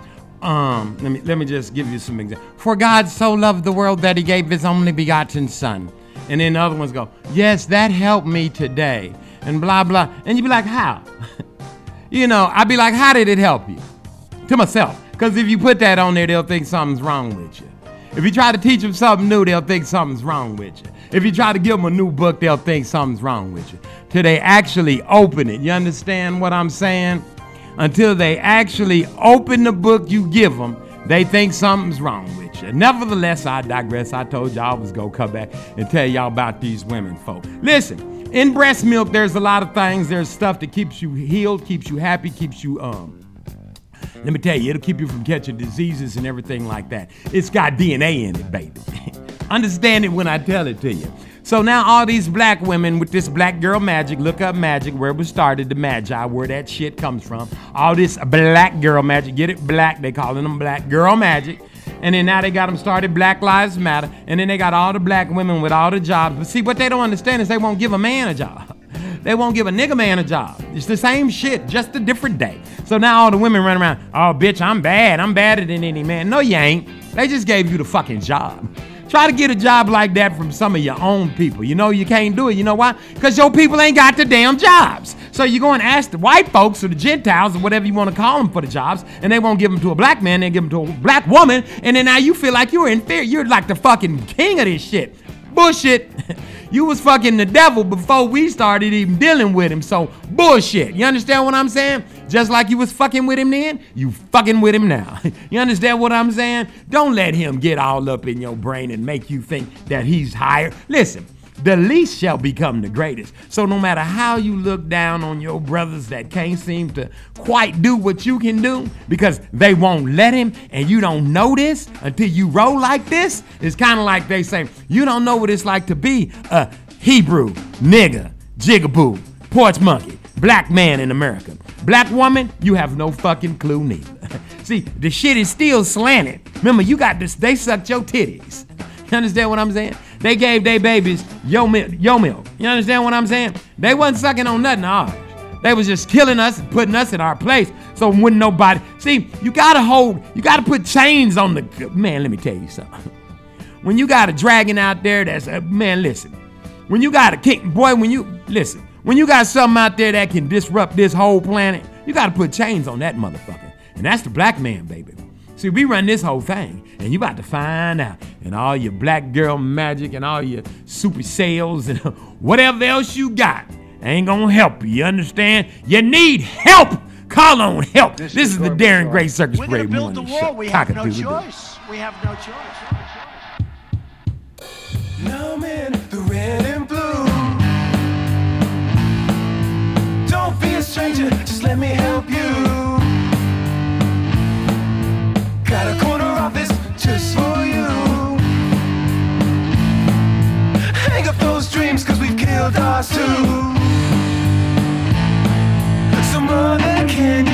um, let me let me just give you some examples. For God so loved the world that He gave His only begotten Son, and then the other ones go, yes, that helped me today, and blah blah, and you'd be like, how? [LAUGHS] you know, I'd be like, how did it help you? To myself, because if you put that on there, they'll think something's wrong with you. If you try to teach them something new, they'll think something's wrong with you. If you try to give them a new book, they'll think something's wrong with you. Till they actually open it. You understand what I'm saying? Until they actually open the book you give them, they think something's wrong with you. Nevertheless, I digress. I told y'all I was gonna come back and tell y'all about these women folk. Listen, in breast milk, there's a lot of things. There's stuff that keeps you healed, keeps you happy, keeps you um let me tell you, it'll keep you from catching diseases and everything like that. It's got DNA in it, baby. [LAUGHS] Understand it when I tell it to you. So now all these black women with this black girl magic, look up magic, where it was started, the magi, where that shit comes from. All this black girl magic, get it black, they calling them black girl magic. And then now they got them started Black Lives Matter. And then they got all the black women with all the jobs. But see, what they don't understand is they won't give a man a job. [LAUGHS] They won't give a nigga man a job. It's the same shit, just a different day. So now all the women run around, oh, bitch, I'm bad. I'm badder than any man. No, you ain't. They just gave you the fucking job. Try to get a job like that from some of your own people. You know you can't do it. You know why? Because your people ain't got the damn jobs. So you go and ask the white folks or the Gentiles or whatever you want to call them for the jobs, and they won't give them to a black man, they give them to a black woman, and then now you feel like you're inferior. You're like the fucking king of this shit. Bullshit. [LAUGHS] You was fucking the devil before we started even dealing with him. So bullshit. You understand what I'm saying? Just like you was fucking with him then, you fucking with him now. [LAUGHS] you understand what I'm saying? Don't let him get all up in your brain and make you think that he's higher. Listen, the least shall become the greatest. So no matter how you look down on your brothers that can't seem to quite do what you can do because they won't let him and you don't know this until you roll like this, it's kind of like they say, you don't know what it's like to be a Hebrew, nigga, jigaboo, porch monkey, black man in America. Black woman, you have no fucking clue neither. [LAUGHS] See, the shit is still slanted. Remember, you got this, they sucked your titties. [LAUGHS] You understand what I'm saying? They gave their babies yo milk, yo milk. You understand what I'm saying? They wasn't sucking on nothing ours. They was just killing us and putting us in our place. So when nobody see, you gotta hold, you gotta put chains on the man. Let me tell you something. When you got a dragon out there, that's a man. Listen, when you got a king, boy, when you listen, when you got something out there that can disrupt this whole planet, you gotta put chains on that motherfucker, and that's the black man, baby. See, we run this whole thing, and you about to find out. And all your black girl magic and all your super sales and [LAUGHS] whatever else you got ain't gonna help you. You understand? You need help. Call on help. This, is the Darren Gray Circus We're Parade to build the wall. Show. We have no choice. We have no choice. Now I'm in the red and blue. Don't be a stranger, just let me help you. Got a corner office just for you. Hang up those dreams, cause we've killed ours too. So, mother, can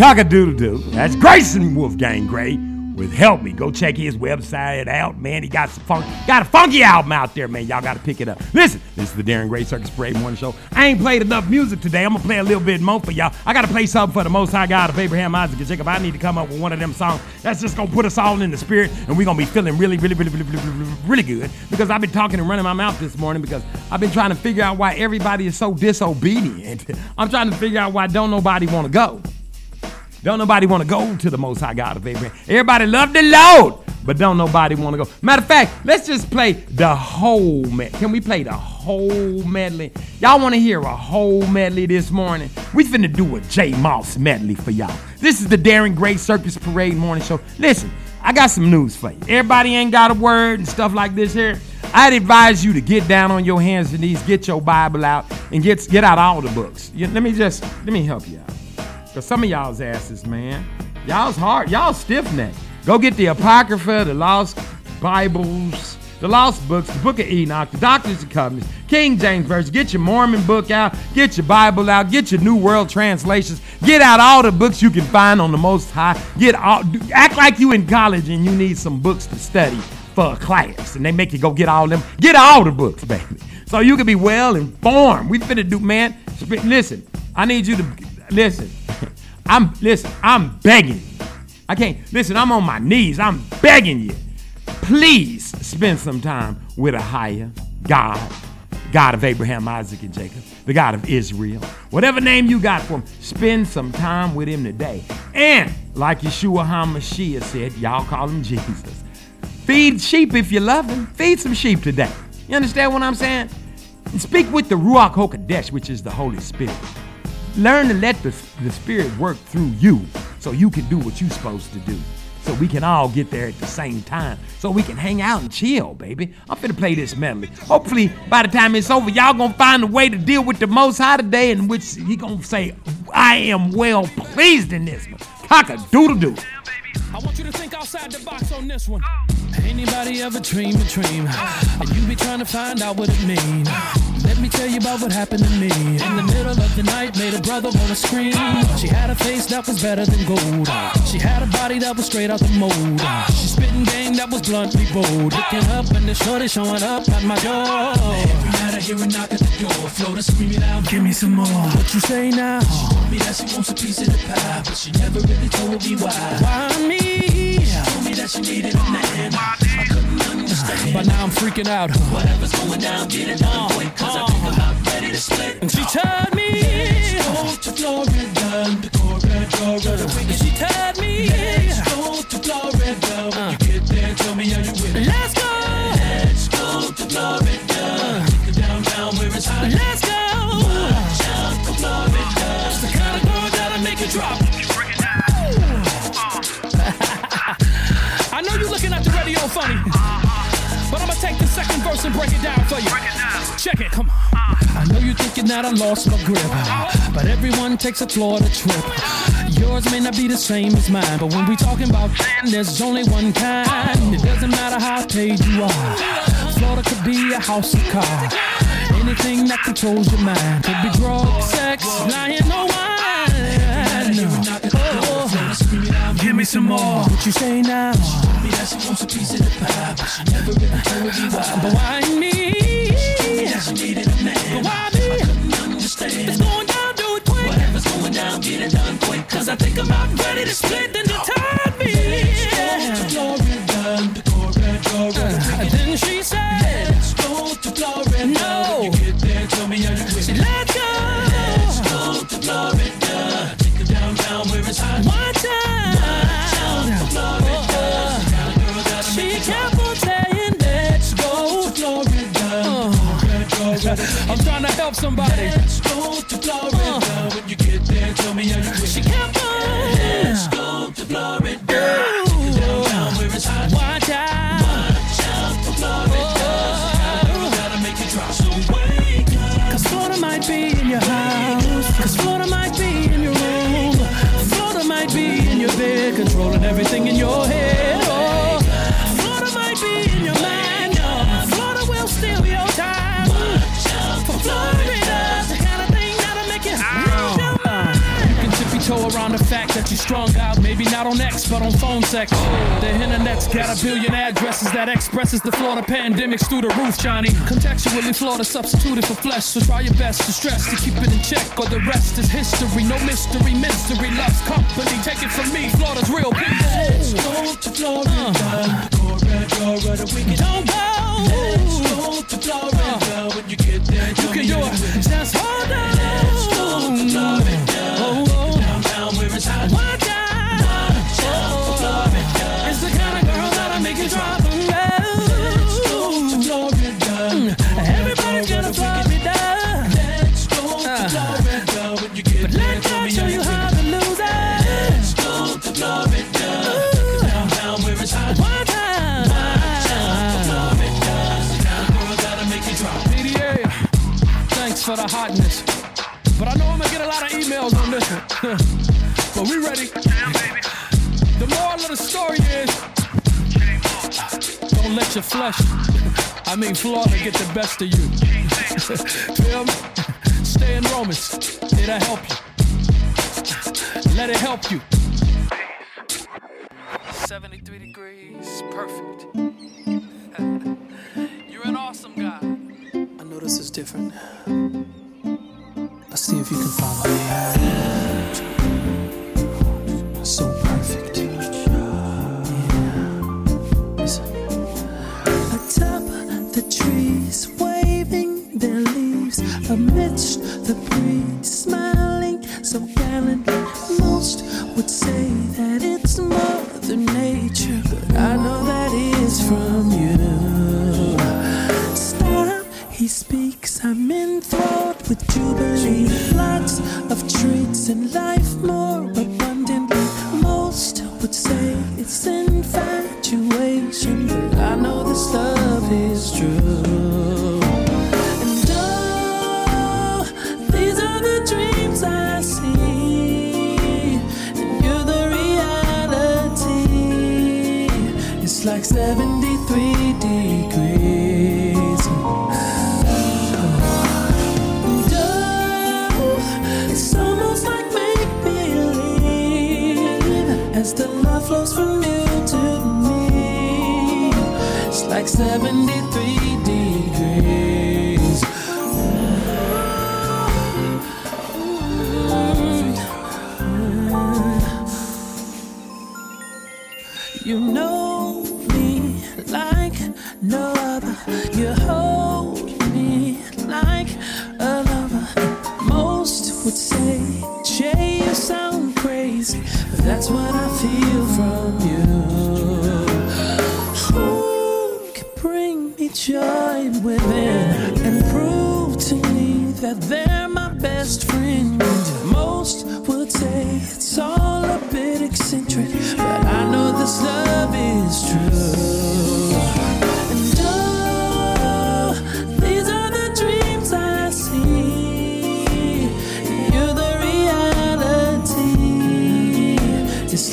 Cockadoodle doo. That's Grayson Wolfgang Gray with Help Me. Go check his website out, man. He got some fun, got a funky album out there, man. Y'all got to pick it up. Listen, this is the Darren Gray Circus Parade Morning Show. I ain't played enough music today. I'm gonna play a little bit more for y'all. I gotta play something for the Most High God of Abraham, Isaac, and Jacob. I need to come up with one of them songs that's just gonna put us all in the spirit, and we're gonna be feeling really, really, really, really, really, really, really good. Because I've been talking and running my mouth this morning because I've been trying to figure out why everybody is so disobedient. [LAUGHS] I'm trying to figure out why don't nobody want to go. Don't nobody want to go to the Most High God of Abraham. Everybody love the Lord, but don't nobody want to go. Matter of fact, let's just play the whole medley. Can we play the whole medley? Y'all want to hear a whole medley this morning? We finna do a J Moss medley for y'all. This is the Darren Gray Circus Parade Morning Show. Listen, I got some news for you. Everybody ain't got a word and stuff like this here. I'd advise you to get down on your hands and knees, get your Bible out, and get get out all the books. You- let me just let me help you out. Cause some of y'all's asses, man, y'all's hard, y'all stiff necked. Go get the Apocrypha, the Lost Bibles, the Lost Books, the Book of Enoch, the Doctors and Covenants, King James Version. Get your Mormon book out, get your Bible out, get your New World translations, get out all the books you can find on the Most High. Get all, act like you in college and you need some books to study for a class, and they make you go get all them. Get all the books, baby, so you can be well informed. We finna do, man. Listen, I need you to listen. I'm listen. I'm begging. I can't listen. I'm on my knees. I'm begging you. Please spend some time with a higher God, God of Abraham, Isaac, and Jacob, the God of Israel. Whatever name you got for him, spend some time with him today. And like Yeshua HaMashiach said, y'all call him Jesus. Feed sheep if you love him. Feed some sheep today. You understand what I'm saying? And speak with the Ruach HaKodesh, which is the Holy Spirit. Learn to let the, the Spirit work through you so you can do what you're supposed to do. So we can all get there at the same time. So we can hang out and chill, baby. I'm finna play this medley. Hopefully, by the time it's over, y'all gonna find a way to deal with the Most High today in which he gonna say, I am well pleased in this one. Cock-a-doodle-doo. I want you to think outside the box on this one. Anybody ever dream a dream? And you be trying to find out what it mean. Let me tell you about what happened to me. In the middle of the night, made a brother wanna scream. She had a face that was better than gold. She had a body that was straight out the mold. She spitting game that was bluntly bold. Looking up and the shorty showing up at my door. Every night I hear a knock at the door. Floater screaming out, give me some more. What you say now? She told me that she wants a piece of the pie, but she never really told me why. Why me? But now I'm freaking out. Whatever's going down, get it quick, cause I think ready to split. And she told me, Let's go to Florida. And she told me, Let's go to Florida. You get there, tell me how you with it. Let's go. Let's go to Florida. Her downtown where it's hot. Let's go. Watch out for Florida. It's the kind of girl that'll make you drop. Radio funny, but I'm gonna take the second verse and break it down for you. Check it, come on. I know you're thinking that I lost my grip, but everyone takes a Florida trip. Yours may not be the same as mine, but when we talking about plan, there's only one kind. It doesn't matter how paid you are. Florida could be a house or car. Anything that controls your mind could be drugs, sex, lying, no wine. Oh, give me some more. What you say now? She told me that she wants a piece of the pie, but she never really told me why. But why me? She told me that she needed a man. But why me? I couldn't understand. It's going down, do it quick. Whatever's going down, get it done quick. Cause I think I'm about ready to split, then you tied me. Let's go to Florida, I'm trying to help somebody. Let's go to Florida. Uh. When you get there, tell me how you it. She kept on. Let's go to Florida. Take her downtown where it's hot. Watch out. Watch out for Florida. Oh. Girl, that'll make you drop. So wake up. Cause Florida might be in your house. Cause Florida might be in your room. Florida might be in your bed, controlling everything in your head. Toe around the fact that you strung out. Maybe not on X, but on phone sex. The internet's got a billion addresses that expresses the Florida pandemics through the roof, Johnny. Contextually, Florida substituted for flesh, so try your best to stress to keep it in check, or the rest is history. No mystery, mystery loves company. Take it from me, Florida's real people. Let's uh. uh. go to Florida. Colorado, we can Don't go. Let's go to Florida. When you get there, You can do it. Just hold on. Let your flesh, I mean Florida, get the best of you. [LAUGHS] Feel me? Stay in Romans. It'll help you. Let it help you. 73 degrees, perfect. [LAUGHS] You're an awesome guy. I know this is different. Let's see if you can follow me. So amidst the breeze, smiling so gallantly. Most would say that it's Mother Nature, but I know that is from you. Stop, he speaks, I'm enthralled with jubilee. Lots of treats and life like 73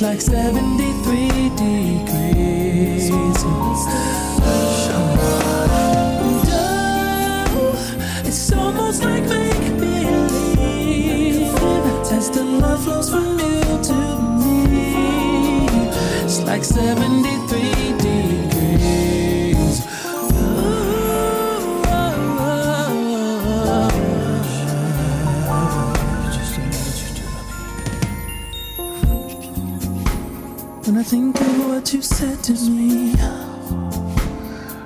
like 73 degrees. It's almost like make believe as the love flows from you to me. It's like 73 what you said to me,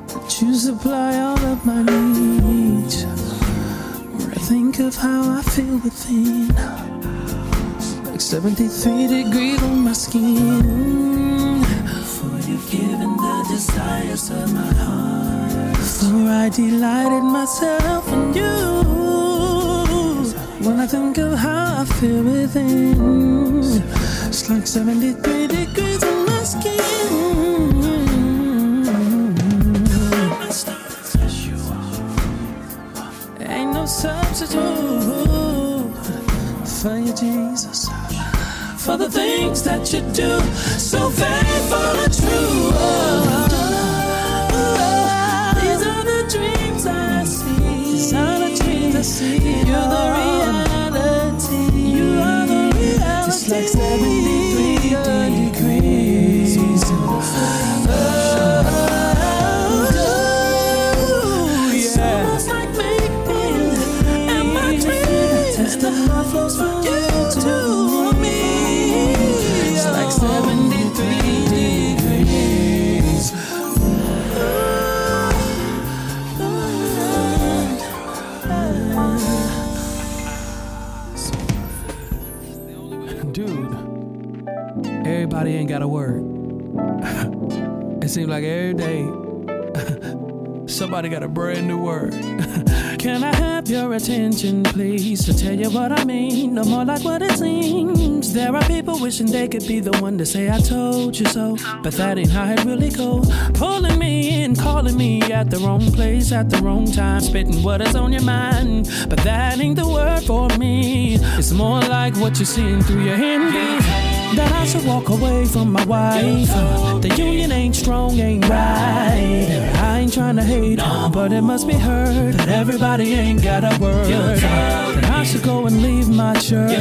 that you supply all of my needs. When I think of how I feel within, like 73 degrees on my skin. For you've given the desires of my heart. For I delighted myself in you. When I think of how I feel within, it's like 73 degrees on my skin. for you, Jesus, for the things that you do. So faithful and true. Oh, oh, oh, These are the dreams I see. These are the dreams I see. You're the reality. You are the reality. Just like 73 degrees. Oh, flows seems like every day [LAUGHS] somebody got a brand new word. [LAUGHS] Can I have your attention, please, to tell you what I mean? No more like what it seems. There are people wishing they could be the one to say I told you so, but that ain't how it really go. Pulling me in, calling me at the wrong place at the wrong time, spitting what is on your mind, but that ain't the word for me. It's more like what you're seeing through your envy. That I should walk away from my wife. The union ain't strong, ain't right. I ain't trying to hate, but it must be heard that everybody ain't got a word. That I should go and leave my church.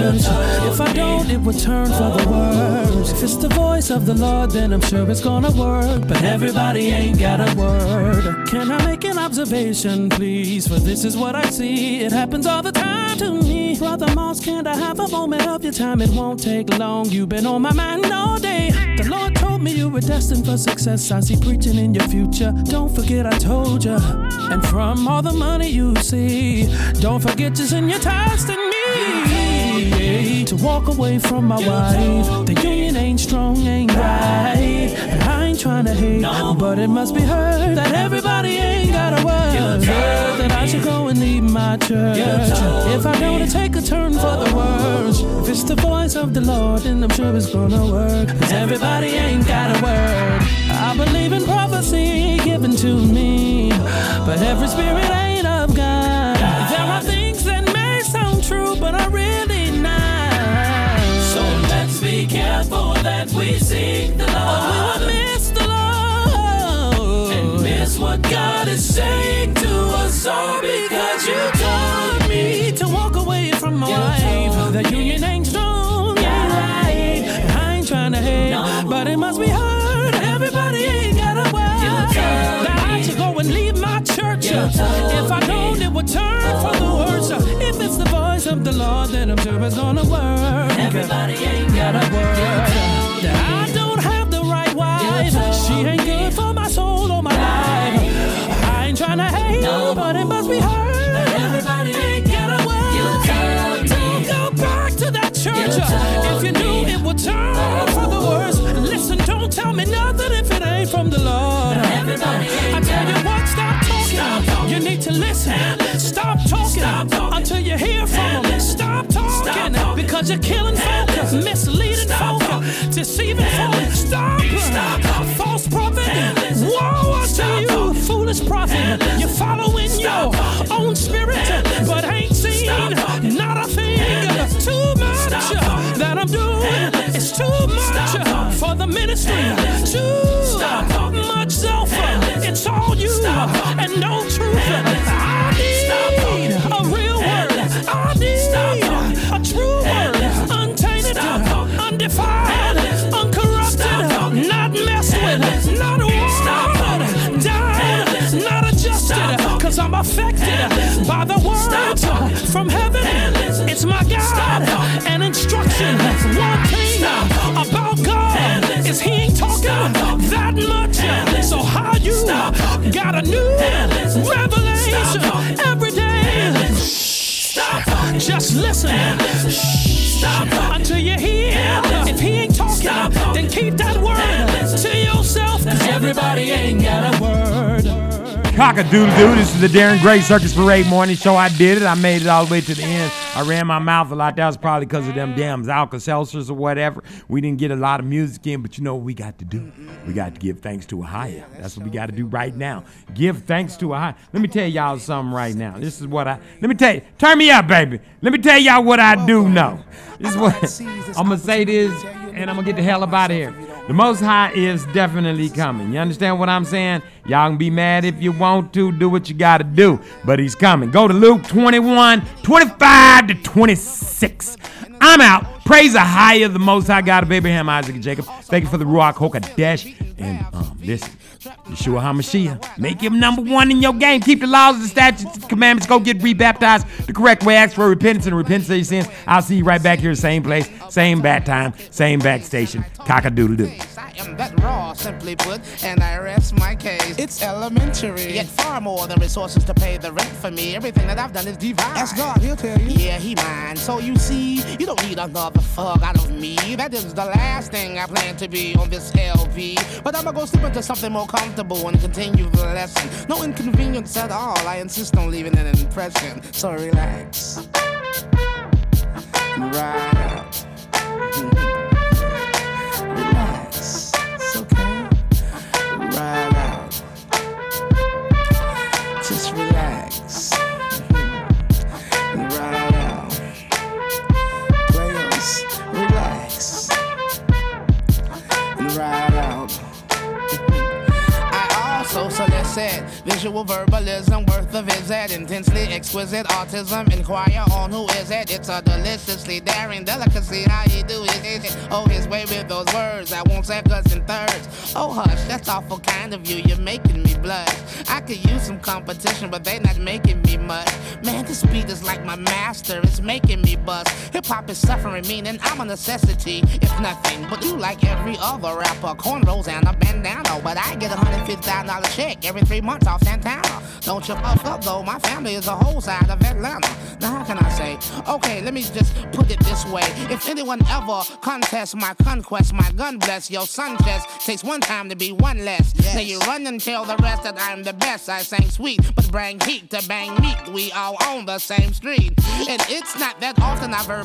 If I don't, it would turn for the worse. If it's the voice of the Lord, then I'm sure it's gonna work. But everybody ain't got a word. Can I make an observation, please? For this is what I see. It happens all the time to me. Brother Moss, can't I have a moment of your time? It won't take long. You've been on my mind all day. The Lord told me you were destined for success. I see preaching in your future. Don't forget I told you. And from all the money you see, don't forget to send your tithes to me. To walk away from my wife. The union ain't strong, ain't right. And I ain't trying to hate, but it must be heard that everybody got. That I should go and leave my church. If I don't, it take a turn for the worse. If it's the voice of the Lord, then I'm sure it's gonna work. 'Cause everybody ain't got a word. I believe in prophecy given to me, but every spirit ain't of God. There are things that may sound true, but are really not. So let's be careful that we seek the Lord. we will miss the Lord miss what God is saying to us all because you told me to walk away from my wife. The union ain't strong, ain't right. I ain't trying to hate, but it must be heard. Everybody ain't got a word. That I should go and leave my church. If I don't, it would turn for the worse. If it's the voice of the Lord, then I'm sure it's gonna work. Everybody ain't got a word. That I don't have the right wife. She ain't good for my soul or my life. I ain't trying to hate, nobody but it must be heard. Everybody ain't got a word. Don't go back to that church. If you knew it would turn for the worse. Listen, don't tell me nothing if it ain't from the Lord. I tell you what, stop talking. You need to listen. Stop talking until you hear from him. Stop talking because you're killing folk, misleading folk, deceiving folk. Foolish prophet. You're following your own spirit, but ain't seen not a thing. Too much that I'm doing. It's too much for the ministry. From heaven. Word. Cock-a-doodle doo. This is the Darren Gray Circus Parade morning show. I did it. I made it all the way to the end. I ran my mouth a lot. That was probably because of them damn Alka-Seltzers or whatever. We didn't get a lot of music in, but you know what we got to do? We got to give thanks to a higher. That's what we got to do right now. Give thanks to a higher. Let me tell y'all something right now. This is what I, let me tell you, turn me up, baby. Let me tell y'all what I do know. This is what, I'm going to say this and I'm going to get the hell up out of here. The Most High is definitely coming. You understand what I'm saying? Y'all can be mad if you want to. Do what you got to do. But he's coming. Go to Luke 21, 25 to 26. I'm out. Praise the higher, the most high God of Abraham, Isaac, and Jacob. Thank you for the Ruach HaKodesh. And um, listen, Yeshua HaMashiach. Make him number one in your game. Keep the laws, the statutes, the commandments. Go get rebaptized the correct way. Ask for repentance and repentance of your sins. I'll see you right back here, same place, same bat time, same back station. Cock a doodle doo. I am that raw, simply put, and I rest my case. It's elementary. Yet far more than resources to pay the rent for me. Everything that I've done is divine. Ask God, he'll tell you. Yeah, he mine. So you see, you don't need another fuck out of me. That is the last thing I plan to be on this LP. But I'ma go slip into something more comfortable and continue the lesson. No inconvenience at all. I insist on leaving an impression. So relax. Right 셋 visual verbalism worth a visit. Intensely exquisite autism. Inquire on who is it. It's a deliciously daring delicacy. How he do his it. Oh, his way with those words. I won't seconds and thirds. Oh, hush, that's awful kind of you. You're making me blush. I could use some competition, but they not making me much. Man, this beat is like my master. It's making me bust. Hip hop is suffering, meaning I'm a necessity, if nothing. But you like every other rapper, cornrows and a bandana. Oh, but I get a hundred fifty thousand dollar check every three months off Santana. Don't you puff up though, my family is a whole side of Atlanta. Now how can I say? Okay, let me just put it this way. If anyone ever contests my conquest, my gun bless your son chest takes one time to be one less. Now you run and tell the rest that I'm the best. I sang sweet, but bring heat to bang meat. We all on the same street. And it's not that often I verb